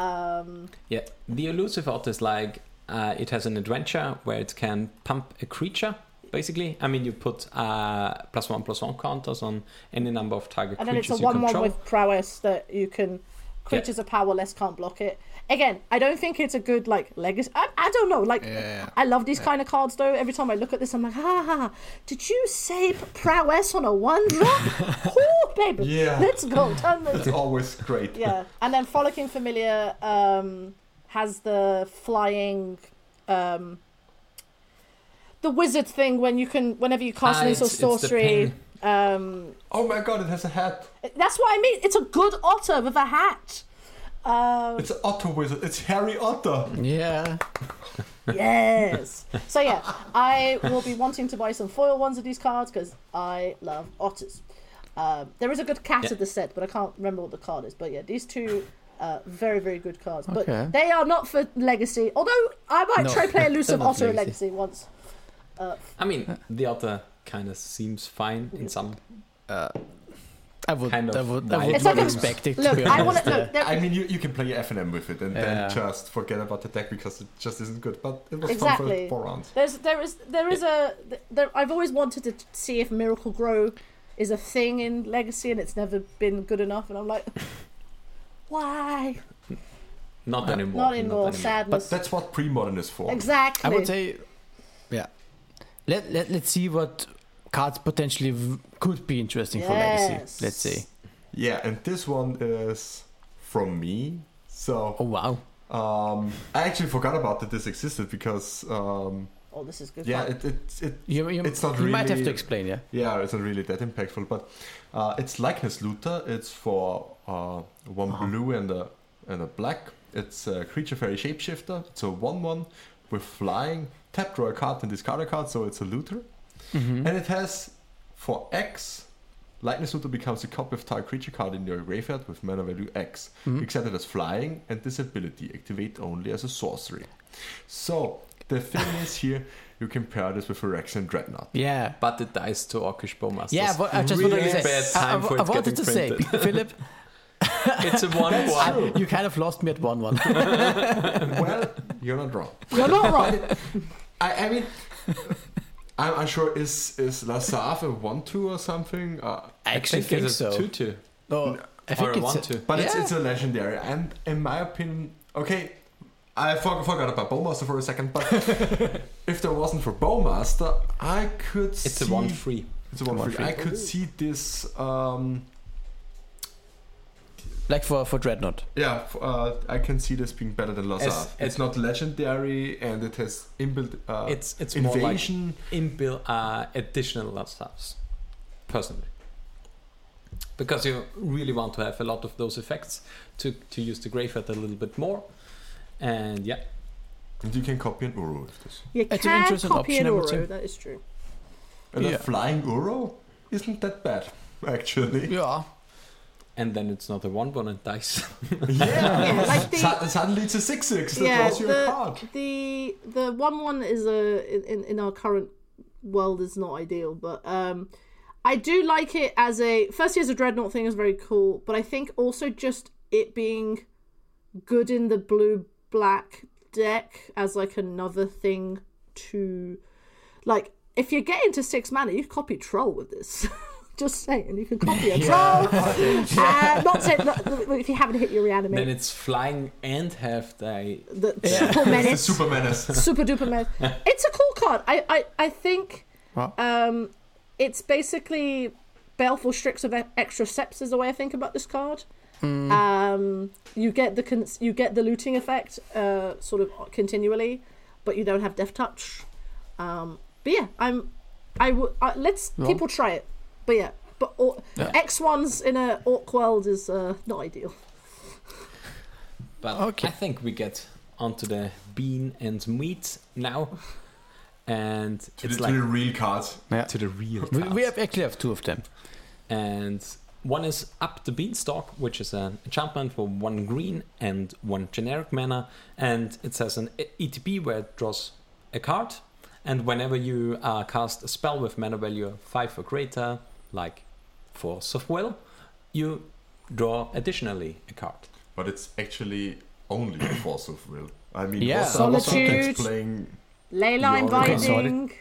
Um, Yeah, the elusive otter is like uh, it has an adventure where it can pump a creature. Basically, I mean, you put uh, plus one plus one counters on any number of target creatures. and then it's a one-one with prowess that you can. Creatures are powerless, can't block it. Again, I don't think it's a good like legacy. I, I don't know. Like, Yeah. I love these kind of cards though. Every time I look at this, I'm like, ha ha. ha. Did you say prowess on a one drop? Ooh, baby. Yeah. Let's go. Turn this. It's always great. yeah, and then frolicking familiar um, has the flying. Um, the wizard thing when you can whenever you cast Ah, an it's- instant it's the sorcery ping. Um Oh my god, it has a hat. that's what i mean it's a good otter with a hat um It's an otter wizard. It's Harry Otter. Yeah. yes so yeah i will be wanting to buy some foil ones of these cards because i love otters um, there is a good cat Yeah. of the set but i can't remember what the card is but yeah these two uh, very very good cards but Okay. they are not for legacy although i might No, try play elusive they're otter legacy. legacy once I mean, the other kind of seems fine in some. Uh, I would. Kind of I would. I would It's not a- expect it. to look be i want to look there, I mean, you, you can play FNM with it and Yeah. then just forget about the deck because it just isn't good. But it was fun for four rounds. There's there is there is a there, I've always wanted to see if Miracle Grow is a thing in Legacy and it's never been good enough and I'm like why Not anymore. not anymore But sadness that's what pre-modern is for. exactly I would say, yeah. Let let let's see what cards potentially v- could be interesting for legacy. Let's see. Yeah, and this one is from me. So Oh wow. um, I actually forgot about that this existed because um, oh this is good yeah, fun. it, it, it You, you, It's not you might have to explain. Yeah. yeah, it's not really that impactful, but uh, it's likeness looter. It's for uh, one Uh-huh. blue and a and a black. It's a creature fairy shapeshifter. It's a one one with flying. Tap draw a card and discard a card, so it's a looter. Mhm. And it has for X. Likeness Looter becomes a copy of target creature card in your graveyard with mana value X, Mhm. except it has flying and this ability activate only as a sorcery. So the thing is here, you can pair this with a Phyrexian Dreadnought. Yeah. But it dies to Orcish Bowmasters. Yeah, but I just really wanted to say. bad I, I, I wanted to say. Philipp, it's a one one. you kind of lost me at one one. well, you're not wrong. you're not wrong I, I mean, I'm unsure. Is is Lazav a one two or something? Uh, I actually think, it's so. a two two. No, I think Or a it's one a- two. but it's Yeah. it's a legendary, and in my opinion, okay. I for, forgot about Bowmaster for a second, but if there wasn't for Bowmaster, I could It's see a one free. It's a one, One free. I could see this. Um, Like for for Dreadnought. yeah, uh, I can see this being better than Lazav. It's not legendary, and it has inbuilt uh, it's it's more like invasion. inbuilt uh, additional love stuffs, personally. Because you really want to have a lot of those effects to, to use the graveyard a little bit more. And yeah, and you can copy an Uro with this. You It's an can interesting copy option, an I would say. Oro, that is true. And Yeah. a flying Uro isn't that bad, actually. Yeah. And then it's not a one one and dice. Yeah, like the, Su- suddenly it's a six six that yeah, draws you a the, card. the the one one is a in in our current world is not ideal, but um, I do like it as a firstly as a dreadnought thing is very cool, but I think also just it being good in the blue black deck as like another thing to like if you get into six mana, you copy troll with this. Just saying, you can copy it. troll. uh, not saying not, if you haven't hit your reanimate. then it's flying and have the the super It's menace, a super menace. super duper menace. It's a cool card. I I, I think um, it's basically Baleful Strix of extra steps is the way I think about this card. Um, you get the cons- you get the looting effect uh, sort of continually, but you don't have Death Touch. Um, but yeah, I'm I would uh, let's Well. people try it. But yeah, but or, Yeah. X ones in a orc world is uh, not ideal. But Okay. I think we get onto the bean and meat now. And To it's the, like to the real cards. Yeah. to the real We, cards. we have actually have two of them. and one is up the beanstalk, which is an enchantment for one green and one generic mana, and it says an ETB where it draws a card, and whenever you uh, cast a spell with mana value five or greater, like Force of Will, you draw additionally a card. But it's actually only a force of will. I mean, Yeah. Lost Solitude. playing. Leyline Yeah, okay, binding.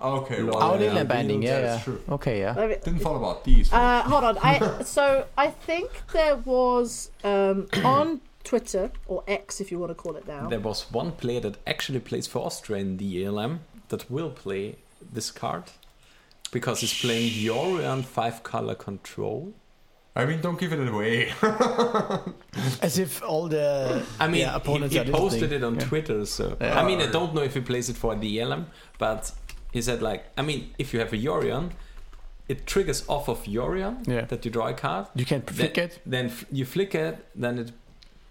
Okay, well, Oh, yeah, Leyline Binding, yeah, that's yeah. true. Okay, yeah. I Didn't follow about these. Uh, hold on. I so I think there was um, on Twitter or X, if you want to call it now. There was one player that actually plays for Austria in the ELM that will play this card because he's playing Yorion five color control. I mean, don't give it away. As if all the I mean, yeah, opponents he, are he posted listening. it on Yeah. Twitter, so Yeah. I mean, I don't know if he plays it for the ELM, but he said like, I mean, if you have a Yorion, it triggers off of Yorion Yeah. that you draw a card. You can Then, flick it. then f- you flick it, then it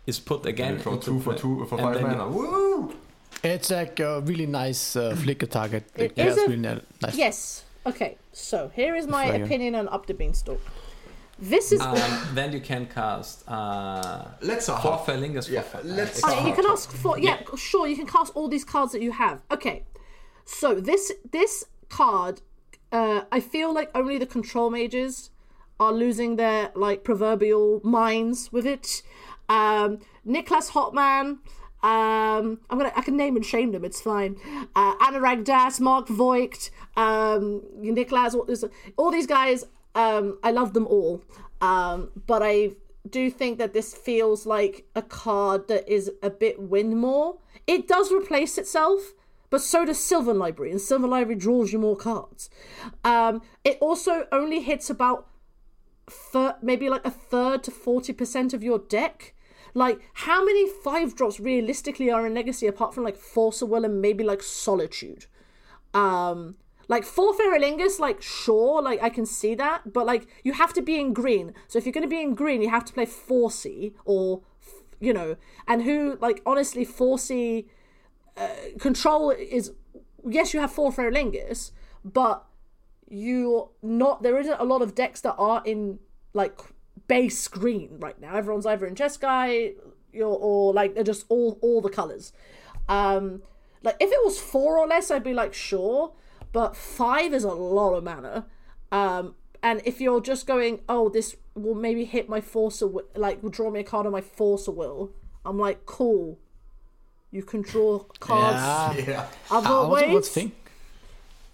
is put again. And for into two for two for five then you- mana. Woo! It's like a really nice uh, flicker target. It it's a- really nice. Yes. Okay. So here is my Fire. opinion on Up the Beanstalk. This is. Um, then you can cast uh, Let's uh, Forth Eorlingas for Yeah, fi- let's- uh, you can ask for yeah, sure. You can cast all these cards that you have. Okay, so this this card, uh, I feel like only the control mages are losing their like proverbial minds with it. Um, Niklas Hotman. Um, I'm gonna I can name and shame them. It's fine. Uh, Anurag Mark Voigt, um, Niklas, all, these guys. Um, I love them all. Um, but I do think that this feels like a card that is a bit win more. It does replace itself, but so does Sylvan Library, and Sylvan Library draws you more cards. Um, it also only hits about thir- maybe like a third to 40% of your deck. Like, how many five drops realistically are in Legacy apart from like Force of Will and maybe like Solitude? Um, like Forth Eorlingas, like sure, like I can see that, but like you have to be in green. So if you're going to be in green, you have to play Forcey or, you know, and who like honestly Forcey uh, control is yes, you have Forth Eorlingas, but you're not. There isn't a lot of decks that are in like base green right now. Everyone's either in Jeskai, you're or like they're just all all the colors. Um, like if it was four or less, I'd be like sure, but five is a lot of mana. Um, and if you're just going, oh, this will maybe hit my force of wi- like will draw me a card on my force of will. I'm like, cool. You can draw cards Yeah. Yeah. other I also ways. would think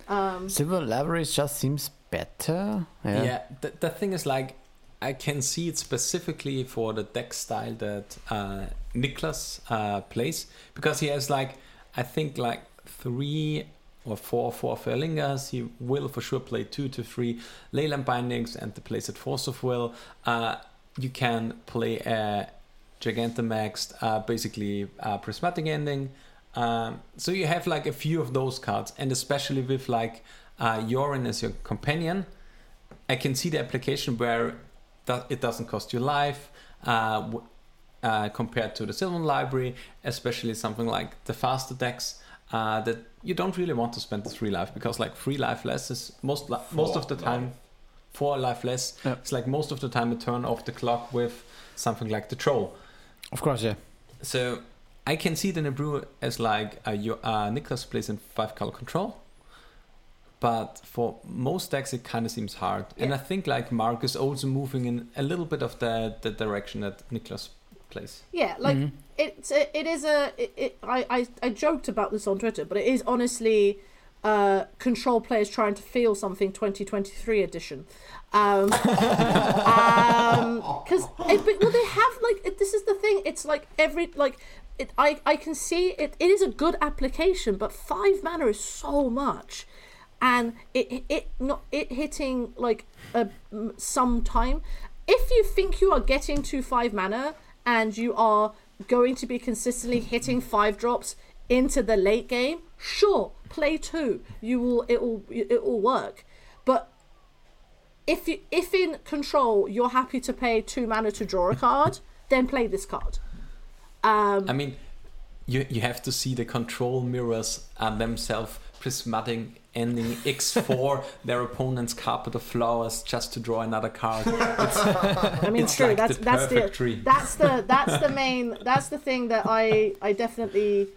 Um, Sylvan Library just seems better. Yeah. Yeah, the, the thing is like I can see it specifically for the deck style that uh, Niklas uh, plays because he has like I think like three or four Forth Eorlingas. He will for sure play two to three Leyline bindings and the place playset Force of Will. Uh, you can play a Gigantamaxed, uh, basically uh, prismatic ending. Um, so you have like a few of those cards, and especially with like uh, Yorion as your companion, I can see the application where that it doesn't cost you life. Uh, w- uh, compared to the Sylvan library, especially something like the faster decks, uh, that you don't really want to spend the three life because like three life less is most li- most of the time life. four life less. Yeah. It's like most of the time a turn off the clock with something like the troll. Of course, yeah. So I can see the Nabru as like your, uh, Nicholas plays in five color control, but for most decks it kind of seems hard. And I think like Mark is also moving in a little bit of the the direction that Nicholas plays. Yeah, like Mhm. it's a, it is a it, it, I, I I joked about this on Twitter, but it is honestly uh, control players trying to feel something 2023 edition. Um, um, because but well, they have like it, this is the thing. It's like every like it. I I can see it. It is a good application, but five mana is so much, and it it not it hitting like a some time. If you think you are getting to five mana and you are going to be consistently hitting five drops into the late game, sure, play two. You will it will it will work. But if you if in control you're happy to pay two mana to draw a card, then play this card. Um, I mean, you you have to see the control mirrors and themselves prismatic ending X4 their opponent's carpet of flowers just to draw another card. I mean, it's true. like that's the that's the perfect tree. that's the that's the main that's the thing that I I definitely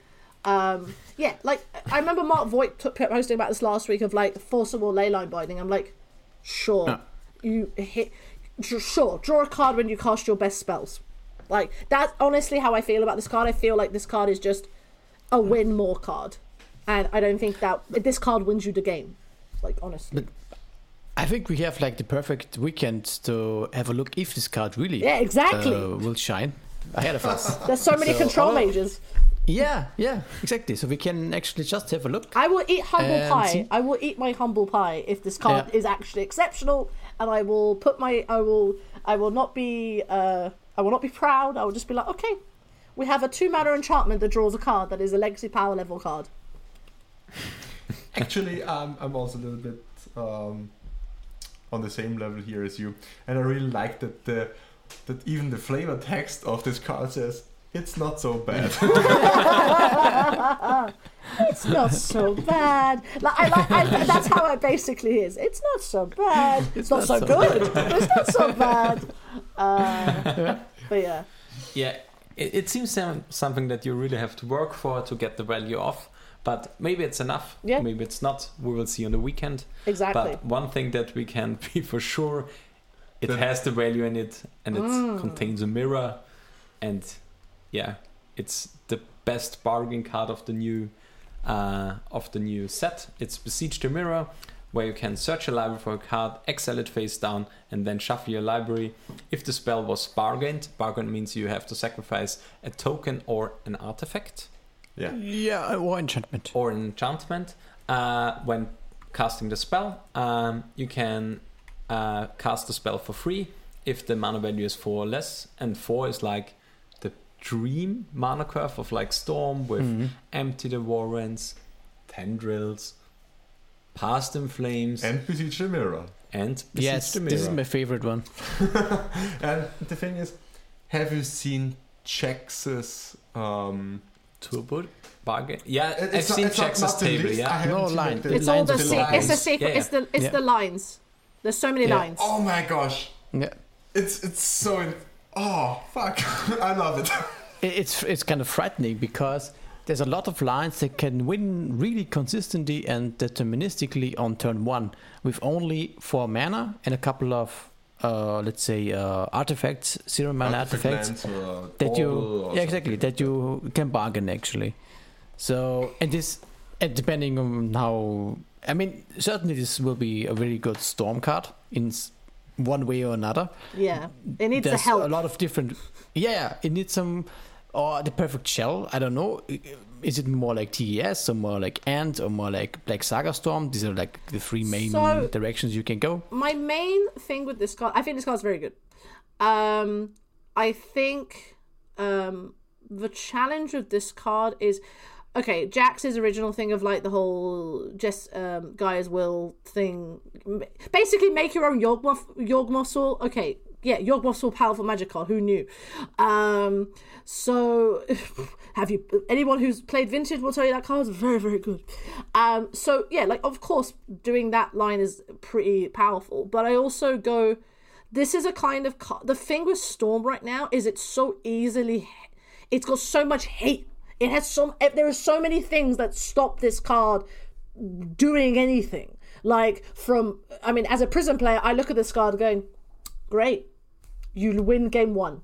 um yeah like I remember Mark Voigt t- posting about this last week of like forcible leyline binding. I'm like, sure, Yeah. you hit sure draw a card when you cast your best spells. Like that's honestly how I feel about this card. I feel like this card is just a win more card, and I don't think that this card wins you the game. Like honestly, But I think we have like the perfect weekend to have a look if this card really yeah, exactly. uh, will shine ahead of us. There's so many so- control oh. mages. yeah, yeah, exactly. So we can actually just have a look. I will eat humble pie. see- I will eat my humble pie if this card Yeah. is actually exceptional, and I will put my. I will. I will not be. Uh, I will not be proud. I will just be like, okay, we have a two mana enchantment that draws a card that is a legacy power level card. Actually, um, I'm also a little bit um, on the same level here as you, and I really like that the that even the flavor text of this card says it's not so bad. It's not so bad. Like, I like. I, that's how it basically is. It's not so bad. It's, not, so, good. but it's not so bad. Uh, but yeah. Yeah, it, it seems some, something that you really have to work for to get the value off. But maybe it's enough. Yeah. Maybe it's not. We will see on the weekend. Exactly. But one thing that we can be for sure, it The- has the value in it, and it Mm. contains a mirror, and yeah, it's the best bargain card of the new uh, of the new set. It's Besiege the Mirror, where you can search a library for a card, exile it face down, and then shuffle your library. If the spell was bargained, bargain means you have to sacrifice a token or an artifact yeah. Yeah, or enchantment. or enchantment. Uh, when casting the spell, um, you can uh, cast the spell for free if the mana value is four or less, and four is like the dream mana curve of like Storm with Mhm. Empty the Warrens, Tendrils, Past in Flames, and, And besiege the mirror. Besiege Yes, the this is my favorite one. And the thing is, have you seen Jax's um, Turbo Bargain. Yeah, It- I've it's not- seen it's not- not table. list, Yeah, No seen line. It's all the, lines it's the lines. secret. Yeah, It's the it's yeah. the lines. There's so many Yeah. lines. Oh my gosh, Yeah. it's it's so. In- oh fuck, I love it. It- It's it's kind of frightening because there's a lot of lines that can win really consistently and deterministically on turn one with only four mana and a couple of uh, let's say uh, artifacts, zero mana artifacts or that you yeah exactly something. that you can bargain actually. So and this and depending on how I mean certainly this will be a very good storm card in one way or another. Yeah, it needs the There's help. a lot of different. Yeah, it needs some or the perfect shell. I don't know. Is it more like TES or more like Ant or more like Black Saga Storm? These are like the three main So- directions you can go. my main thing with this card, I think this card's very good. Um, I think um, the challenge with this card is okay. Jax's original thing of like the whole just um, Gaea's Will thing, basically make your own Yawgmoth Yogmothel. Okay, yeah, your Yawgmoth's Will powerful magic card. Who knew? Um, so have you? Anyone who's played Vintage will tell you that card is very very good. Um, so yeah, like of course doing that line is pretty powerful, but I also go. This is a kind of the thing with Storm right now is it's so easily, it's got so much hate. It has so there are so many things that stop this card doing anything. Like from, I mean, as a prison player, I look at this card going, great, you win game one.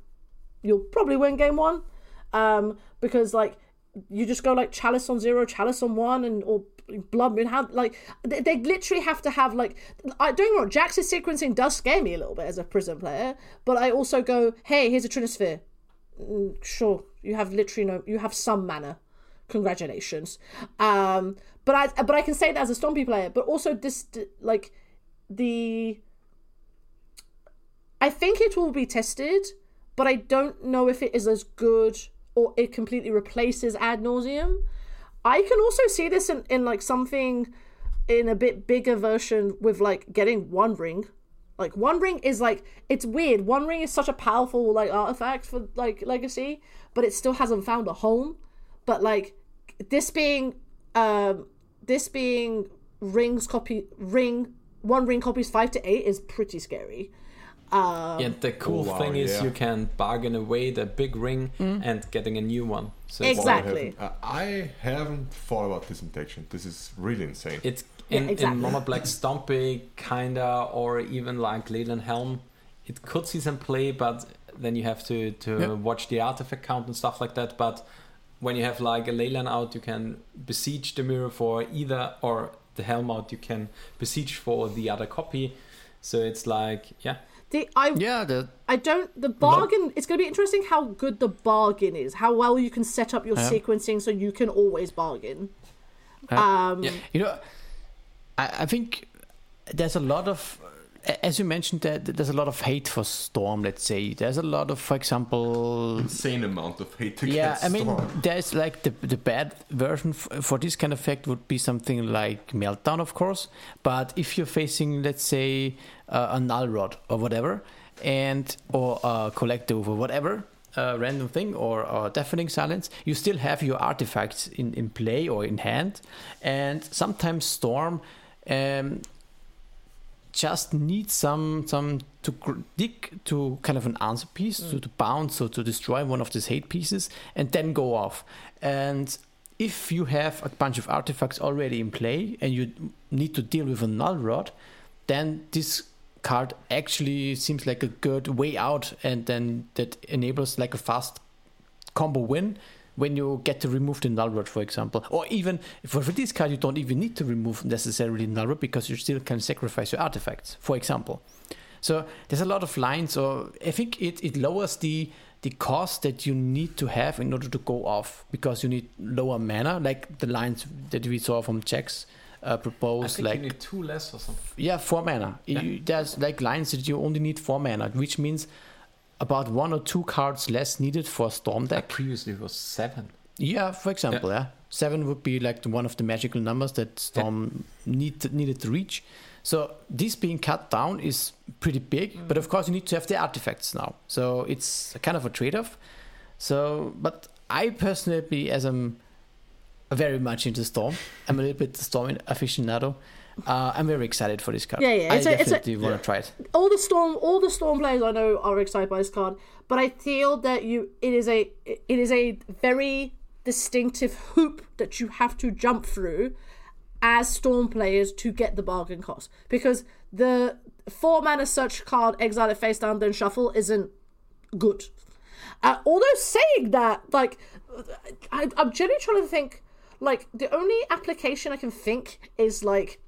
You'll probably win game one, um, because like you just go like chalice on zero, chalice on one, and or blood moon. How like they, they literally have to have like I don't me. Jax's sequencing does scare me a little bit as a prison player, but I also go, hey, here's a Trinisphere. Mm, Sure, you have literally no, you have some mana. Congratulations. Um, but I but I can say that as a Stompy player, but also this like the I think it will be tested, but I don't know if it is as good or it completely replaces Ad Nauseam. I can also see this in, in like something in a bit bigger version with like getting one ring. Like one ring is like it's weird. One ring is such a powerful like artifact for like legacy, but it still hasn't found a home. But like this being um this being rings copy ring one ring copies five to eight is pretty scary. Um, Yeah, the cool Oh, wow, thing is yeah. you can bargain away the big ring and getting a new one. So it's- Exactly. I haven't, uh, I haven't thought about this intention. This is really insane. It's Yeah, in, exactly. in Mono Black Stompy, kinda, or even like Leyline Helm. It could see some play, but then you have to, to Yeah. watch the artifact count and stuff like that. But when you have like a Leyline out, you can besiege the mirror for either, or the Helm out, you can besiege for the other copy. So it's like, yeah, the, I Yeah, the I don't. The bargain. It's going to be interesting how good the bargain is. How well you can set up your Yeah. sequencing so you can always bargain. Yeah. Um, Yeah. You know, I, I think there's a lot of, as you mentioned, that there's a lot of hate for Storm. Let's say there's a lot of, for example, insane amount of hate to yeah. I mean, Storm. there's like the the bad version f- for this kind of effect would be something like Meltdown, of course. But if you're facing, let's say, uh, a Null Rod or whatever, and or a Collective or whatever. Uh, random thing or, or deafening silence you still have your artifacts in, in play or in hand and sometimes storm um, just need some some to gr- dig to kind of an answer piece to, to bounce or to destroy one of these hate pieces and then go off and if you have a bunch of artifacts already in play and you need to deal with a null rod then this card actually seems like a good way out and then that enables like a fast combo win when you get to remove the null rod, for example. Or even for, this card, you don't even need to remove necessarily null rod because you still can sacrifice your artifacts, for example. So there's a lot of lines, or I think it, it lowers the the cost that you need to have in order to go off because you need lower mana, like the lines that we saw from Jax uh, think like you need two less or something. yeah, four mana. You- there's like lines that you only need four mana, which means about one or two cards less needed for Storm That deck. previously it was seven. Yeah, for example, yeah. Seven would be like the one of the magical numbers that Storm need needed to reach. So this being cut down is pretty big, but of course you need to have the artifacts now. So it's kind of a trade-off. So, but I personally, as I'm very much into Storm, I'm a little bit Storm aficionado. Uh, I'm very excited for this card. Yeah, yeah, I it's a- it's a- definitely want to try it. all the storm all the storm players I know are excited by this card, but I feel that you it is a it is a very distinctive hoop that you have to jump through as storm players to get the bargain cost because the four mana search card exile it face down then shuffle isn't good. Uh, although saying that, like, I, I'm genuinely trying to think, like, the only application I can think is like,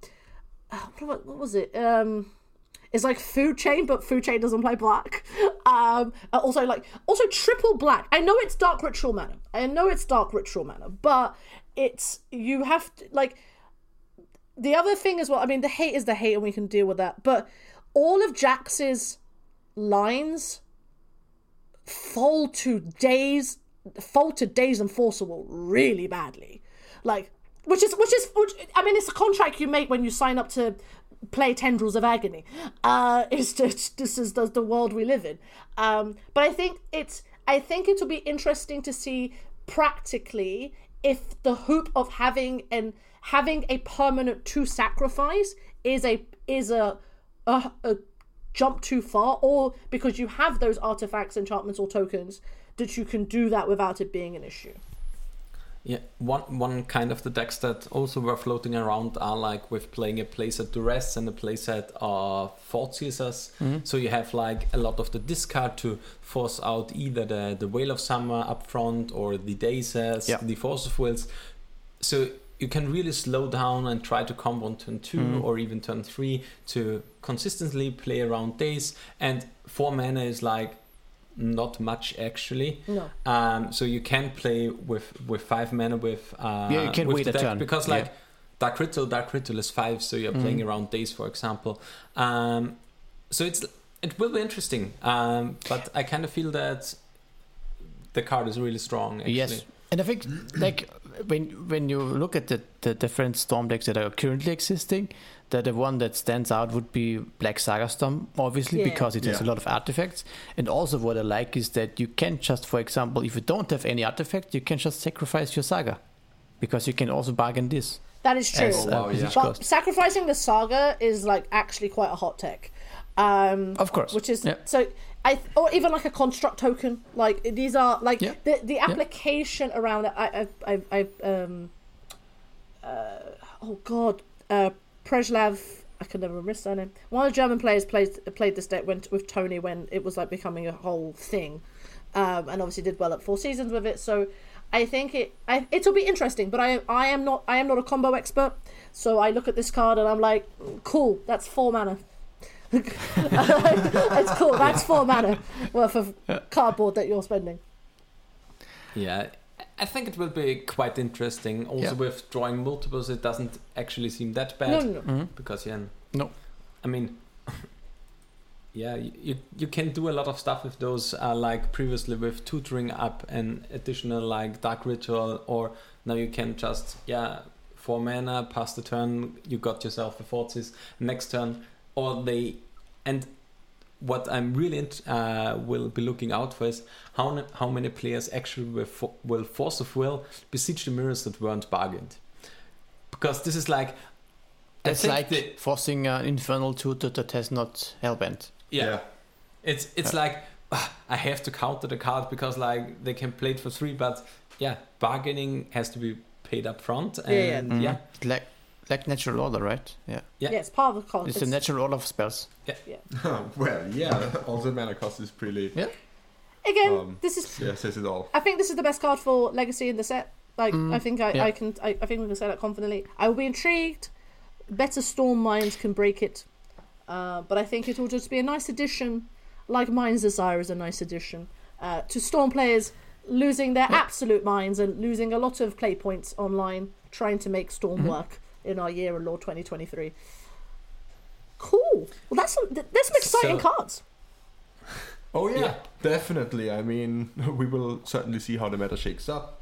uh, what, what was it? Um, It's like food chain, but food chain doesn't play black. Um, uh, also like also triple black. I know it's dark ritual mana. I know it's dark ritual mana, but it's you have to like the other thing as well. I mean, the hate is the hate, and we can deal with that. But all of Jax's lines fall to Daze, fall to Daze enforceable really badly. Like, which is which is which, I mean, it's a contract you make when you sign up to play Tendrils of Agony. Uh, it's just this is the, the world we live in. Um, but I think it's I think it'll be interesting to see practically if the hoop of having and having a permanent two sacrifice is a is a, a, a jump too far or because you have those artifacts enchantments or tokens that you can do that without it being an issue Yeah, one one kind of the decks that also were floating around are like with playing a playset Duress and a playset of Thoughtseizes. Mm-hmm. So you have like a lot of the discard to force out either the the Veil of Summer up front or the Dazes, Yeah. the Force of Wills. So you can really slow down and try to combo on turn 2 mm-hmm. or even turn three to consistently play around Daze. And four mana is like not much actually. no Um, so you can play with with five mana with uh, Yeah, you can with wait the a deck turn. because Yeah. like Dark Ritual, Dark Ritual is five, so you're playing Mm-hmm. around Daze, for example. Um, so it's it will be interesting, um, but I kind of feel that the card is really strong. Actually. Yes, and I think like when when you look at the, the different storm decks that are currently existing, that the one that stands out would be Black Saga Storm, obviously Yeah. because it has a lot of artifacts. And also what I like is that you can just, for example, if you don't have any artifact, you can just sacrifice your Saga, because you can also bargain this. that is true as, Oh, wow, uh, yeah. but cost. sacrificing the saga is like actually quite a hot tech um Of course, which is yeah. so I or even like a construct token. Like these are like Yeah. the the application around it. I I I, I um uh, oh god uh Preslav I can never remember his surname. One of the German players played played this deck when, with Tony when it was like becoming a whole thing, um, and obviously did well at Four Seasons with it. So I think it I, it'll be interesting. But I I am not I am not a combo expert, so I look at this card and I'm like, cool, that's four mana. That's cool. That's four mana worth of cardboard that you're spending. Yeah, I think it will be quite interesting. Also, Yeah. with drawing multiples, it doesn't actually seem that bad No, no, no. Mhm. because yeah, No. I mean, yeah, you, you you can do a lot of stuff with those. Uh, like previously with tutoring up an additional like dark ritual, or now you can just yeah four mana pass the turn. You got yourself the forces next turn, or they and. What I'm really int- uh, will be looking out for is how how many players actually will, fo- will force of will besiege the mirrors that weren't bargained, because this is like I It's like the- forcing an infernal tutor that has not hellbent. yeah. It's it's like "Ah, I have to counter the card because like they can play it for three, but yeah, bargaining has to be paid up front. And Yeah, Mhm. yeah, Like like natural order, right? Yeah. Yeah. Yeah, it's part of the cost. It's, a natural order of spells. Yeah. Yeah. Well, yeah. Also, mana cost is pretty. Yeah. Again, um, this is. Yeah, says it all. I think this is the best card for Legacy in the set. Like, Mm, I think I, yeah. I can. I, I think we can say that confidently. I will be intrigued. Better Storm Minds can break it, uh, but I think it will just be a nice addition. Like Mind's Desire is a nice addition uh, to Storm players losing their Yeah. absolute minds and losing a lot of play points online trying to make Storm Mhm. work in our year in Lord 2023. Cool. Well, that's some, th- there's some exciting So- cards. Oh yeah, Yeah. definitely. I mean, we will certainly see how the meta shakes up.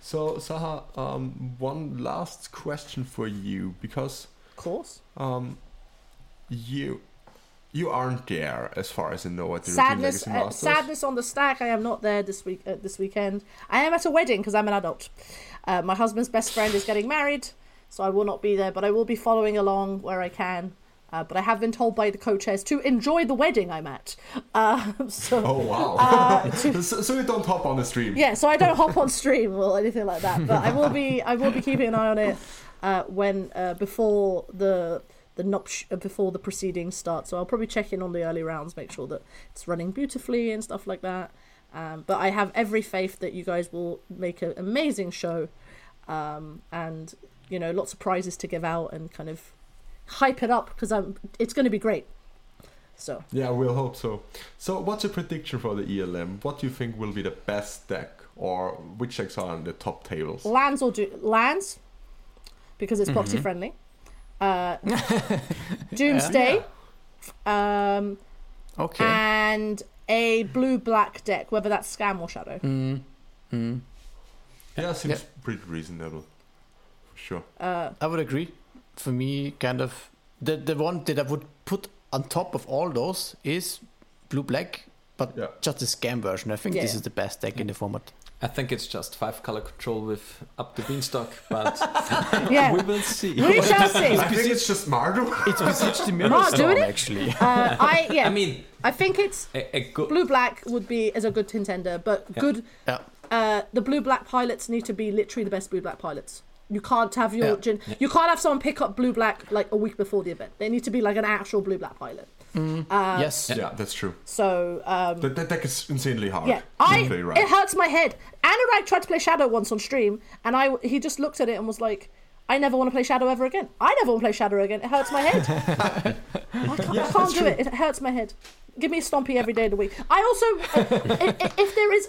So, Sahar, um, one last question for you because Of course. um, you you aren't there as far as I know at the European sadness, Legacy uh, sadness on the stack. I am not there this week. Uh, this weekend, I am at a wedding because I'm an adult. Uh, my husband's best friend is getting married, so I will not be there. But I will be following along where I can. Uh, but I have been told by the co-chairs to enjoy the wedding I'm at. Uh, so Oh wow! uh, to- so, so you don't hop on the stream. yeah, so I don't hop on stream or anything like that. But I will be. I will be keeping an eye on it uh, when uh, before the the nupti- uh, before the proceedings start. So I'll probably check in on the early rounds, make sure that it's running beautifully and stuff like that. Um, but I have every faith that you guys will make an amazing show, um, and you know lots of prizes to give out and kind of hype it up because I'm. It's going to be great. So Yeah, we'll hope so. So, what's your prediction for the ELM? What do you think will be the best deck, or which decks are on the top tables? lands or do lands because it's Mm-hmm. proxy friendly. Uh, Doomsday. Um, Okay. and a blue black deck, whether that's scam or shadow. Mm, mm. Yeah, seems Yeah. pretty reasonable. For sure. Uh, I would agree. For me, kind of the the one that I would put on top of all those is blue black, but Yeah. just the scam version. I think this is the best deck in the format. I think it's just five color control with up the beanstalk, but yeah, we will see. we shall see. I think it's just Mardu. It's besieged the mirror Mark, storm, actually. Uh, I yeah, I mean, I think it's a, a good. blue black would be as a good contender, but Yeah. good. Yeah. Uh, the blue black pilots need to be literally the best blue black pilots. You can't have your Yeah. gen- you can't have someone pick up blue black like a week before the event. They need to be like an actual blue black pilot. Uh, yes. Yeah, that's true. So um, That, that deck is insanely hard. yeah, I right. it hurts my head. Anorak tried to play Shadow once on stream, and I he just looked at it and was like, "I never want to play Shadow ever again. I never want to play Shadow again. It hurts my head. I can't, I can't do it. It hurts my head. Give me a stompy every day of the week. I also, uh, i- i- if there is,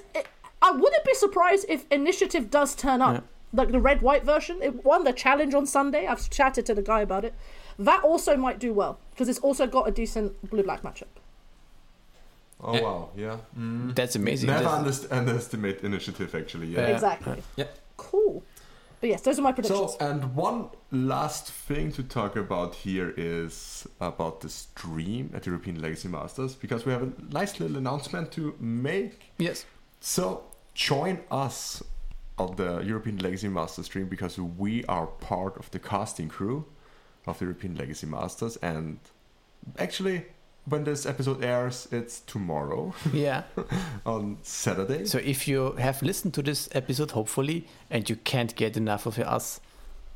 I wouldn't be surprised if Initiative does turn up, like the red white version. It won the challenge on Sunday. I've chatted to the guy about it. That also might do well because it's also got a decent blue black matchup. Oh wow, yeah. Mm. That's amazing. Never That's- underst- underestimate initiative. Actually, yeah. Yeah. Exactly. Yeah. Cool. But yes, those are my predictions. So, and one last thing to talk about here is about the stream at European Legacy Masters because we have a nice little announcement to make. yes. So, join us on the European Legacy Masters stream because we are part of the casting crew of the European Legacy Masters. And actually, when this episode airs, it's tomorrow Yeah. on Saturday. So if you have listened to this episode, hopefully, and you can't get enough of us,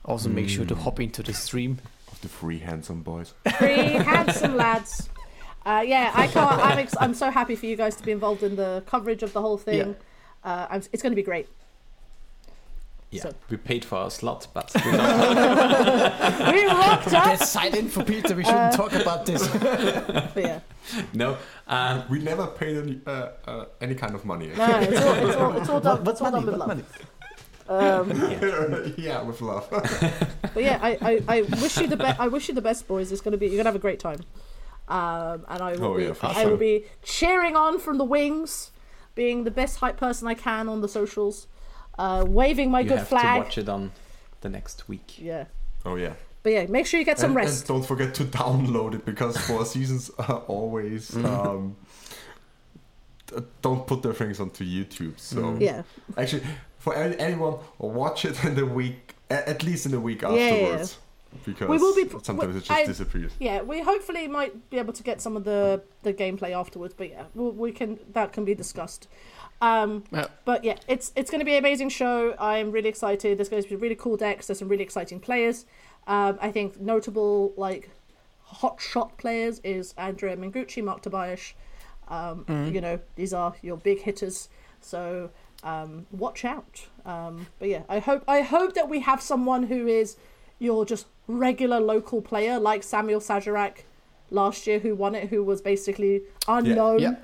also make sure to Mm. hop into the stream. of the three handsome boys. Three handsome lads. Uh, yeah, I can't. I'm, ex- I'm so happy for you guys to be involved in the coverage of the whole thing. Uh, I'm, it's going to be great. Yeah, So- we paid for our slot, but we don't- We rocked up. Get silent for Peter. We shouldn't talk about this. Yeah, no. Um, We never paid any, uh, uh, any kind of money. no, it's all, it's all, it's all done. it's all done with love. Um, yeah, with love. but yeah, I, I, I wish you the best. I wish you the best, boys. It's going to be. You're going to have a great time. Um, and I will Oh, be. yeah, for I sure. will be cheering on from the wings, being the best hype person I can on the socials, uh, waving my you good have flag. to watch it on the next week. Yeah, oh yeah. but yeah, make sure you get some and, rest. and don't forget to download it because four seasons are always um, don't put their things onto YouTube. So yeah. actually, for anyone, watch it in the week, at least in the week Yeah, yeah, yeah. afterwards. Because We will be- sometimes it just I- disappears. Yeah, we hopefully might be able to get some of the the gameplay afterwards, but yeah, we we can that can be discussed. Um, Yeah. But yeah, it's it's going to be an amazing show. I'm really excited. There's going to be really cool decks. There's some really exciting players. Um, I think notable like hot shot players is Andrea Mengucci, Marc Tobiasch. Um, You know, these are your big hitters. So um, watch out. Um, but yeah, I hope I hope that we have someone who is your just regular local player like Samuel Sajarak last year who won it, who was basically unknown. Yeah.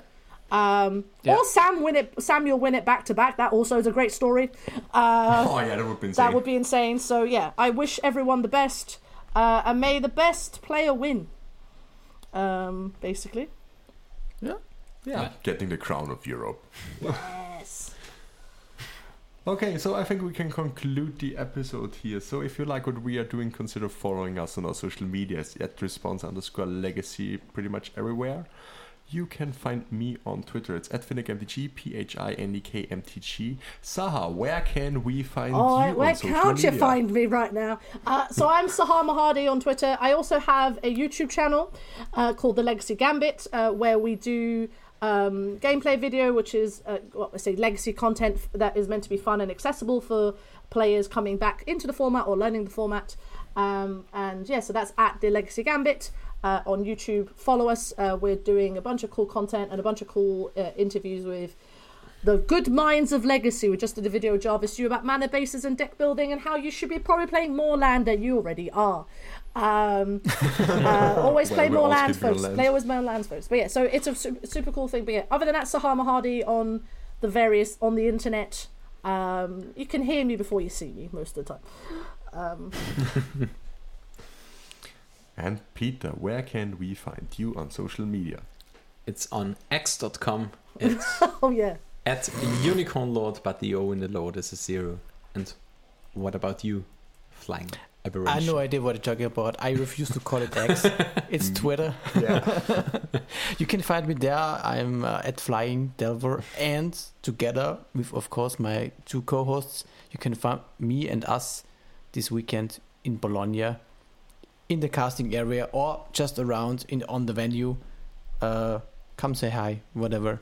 Um, Yeah. Or Sam win it. Samuel win it back to back. That also is a great story. Uh, oh yeah, that would be insane. that would be insane. So yeah, I wish everyone the best, uh, and may the best player win. Um, basically. yeah, Yeah. getting the crown of Europe. Yes. Okay, so I think we can conclude the episode here. So if you like what we are doing, consider following us on our social medias at response underscore legacy pretty much everywhere. You can find me on Twitter. It's at PhinekMTG, P-H-I-N-E-K-M-T-G. Sahar, where can we find Oh, you where on social can't you find me right now? Uh, so I'm Sahar Mirhadi on Twitter. I also have a YouTube channel uh, called The Legacy Gambit, uh, where we do um, gameplay video, which is uh, what I say legacy content that is meant to be fun and accessible for players coming back into the format or learning the format. Um, and yeah, so that's at The Legacy Gambit. Uh, on YouTube, follow us. Uh, we're doing a bunch of cool content and a bunch of cool uh, interviews with the good minds of legacy we just did a video with Jarvis Yu about mana bases and deck building and how you should be probably playing more land than you already are Um, uh, always Well, play we're more all land folks. land. Play always more land folks. But yeah, so it's a su- super cool thing. But yeah, other than that, Sahar Mirhadi on the various on the internet. Um, you can hear me before you see me most of the time. Um, And Peter, where can we find you on social media? It's on x.com. It's oh yeah. at Unicorn Lord, but the O in the Lord is a zero. And what about you, Flying I have no idea what you're talking about. I refuse to call it X. it's Twitter. Yeah. You can find me there. I'm uh, at Flying Delver, and together with, of course, my two co-hosts, you can find me and us this weekend in Bologna, in the casting area, or just around in on the venue. Uh, come say hi, whatever.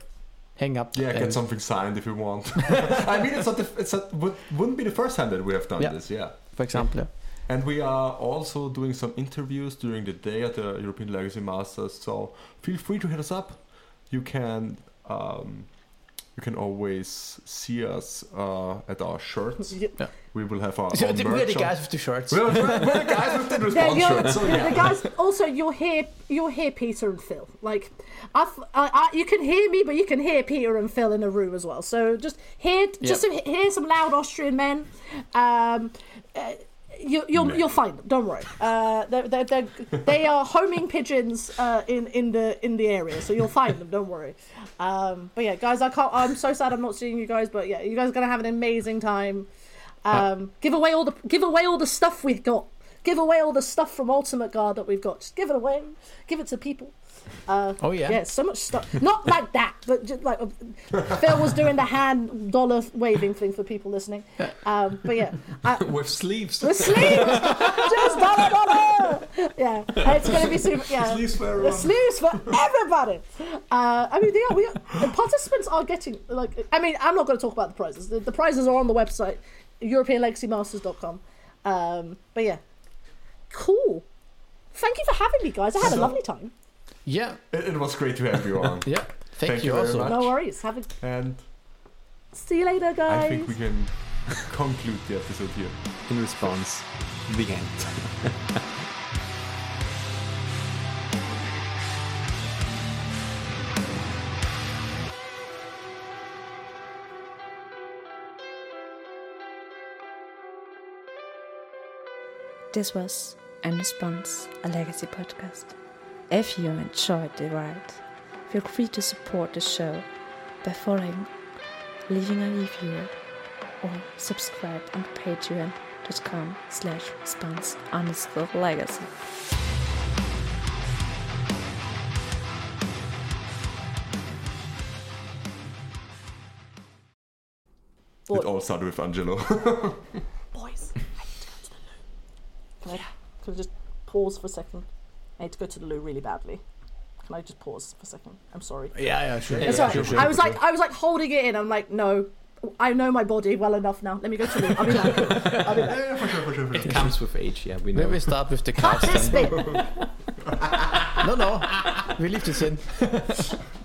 Hang up. Yeah, get something signed if you want. I mean, it's not. The, it's not, would, wouldn't be the first time that we have done Yeah. this. Yeah. for example. yeah. And we are also doing some interviews during the day at the European Legacy Masters. So feel free to hit us up. You can um, you can always see us uh, at our shirts. Yeah, We will have our, So our the- we're merch the on- guys with the shirts. We're, we're, we're the guys with the response you're, shirts. So the- yeah. the guys. Also, you'll hear you'll hear Peter and Phil. Like, I, I, I, you can hear me, but you can hear Peter and Phil in a room as well. So just hear, just hear some loud Austrian men. Um, uh, you, you'll Men. you'll find them. Don't worry. Uh, they're, they're, they're, they are homing pigeons uh, in in the in the area, so you'll find them. Don't worry. Um, but yeah, guys, I can't. I'm so sad I'm not seeing you guys, but yeah, you guys are gonna have an amazing time. Um, give away all the give away all the stuff we've got. Give away all the stuff from Ultimate Guard that we've got. Just give it away. Give it to people. Uh, Oh yeah. yeah, so much stuff. Not like that, but just like uh, Phil was doing the hand dollar waving thing for people listening. Um, but yeah, I, With sleeves. the sleeves, just dollar dollar. Yeah, it's gonna be super. Yeah, Sleeves for the everyone. sleeves for everybody. Uh, I mean, they are, we are, the participants are getting like. I mean, I'm not going to talk about the prizes. The, the prizes are on the website, EuropeanLegacyMasters.com. Um, but yeah, cool. Thank you for having me, guys. I had a lovely time. Yeah. It, it was great to have you on. Yeah. Thank, Thank you, you also. much. No worries. Have a And see you later, guys. I think we can conclude the episode here. In response, the end. This was In Response, a legacy podcast. If you enjoyed the ride, feel free to support the show by following, leaving a review, or subscribe on patreon.com slash response underscore legacy. It all started with Angelo. Boys, I need to go to the loo. Can I, can I just pause for a second? I need to go to the loo really badly. Can I just pause for a second? I'm sorry. Yeah, yeah, sure. It's all right. I was like, I was like holding it in. I'm like, no, I know my body well enough now. Let me go to the loo. I'll be back. I'll be back. yeah, for sure, for sure, for sure. It comes with age, yeah, we know. Maybe we start with the Cut this casting. bit. no, no. We leave this in.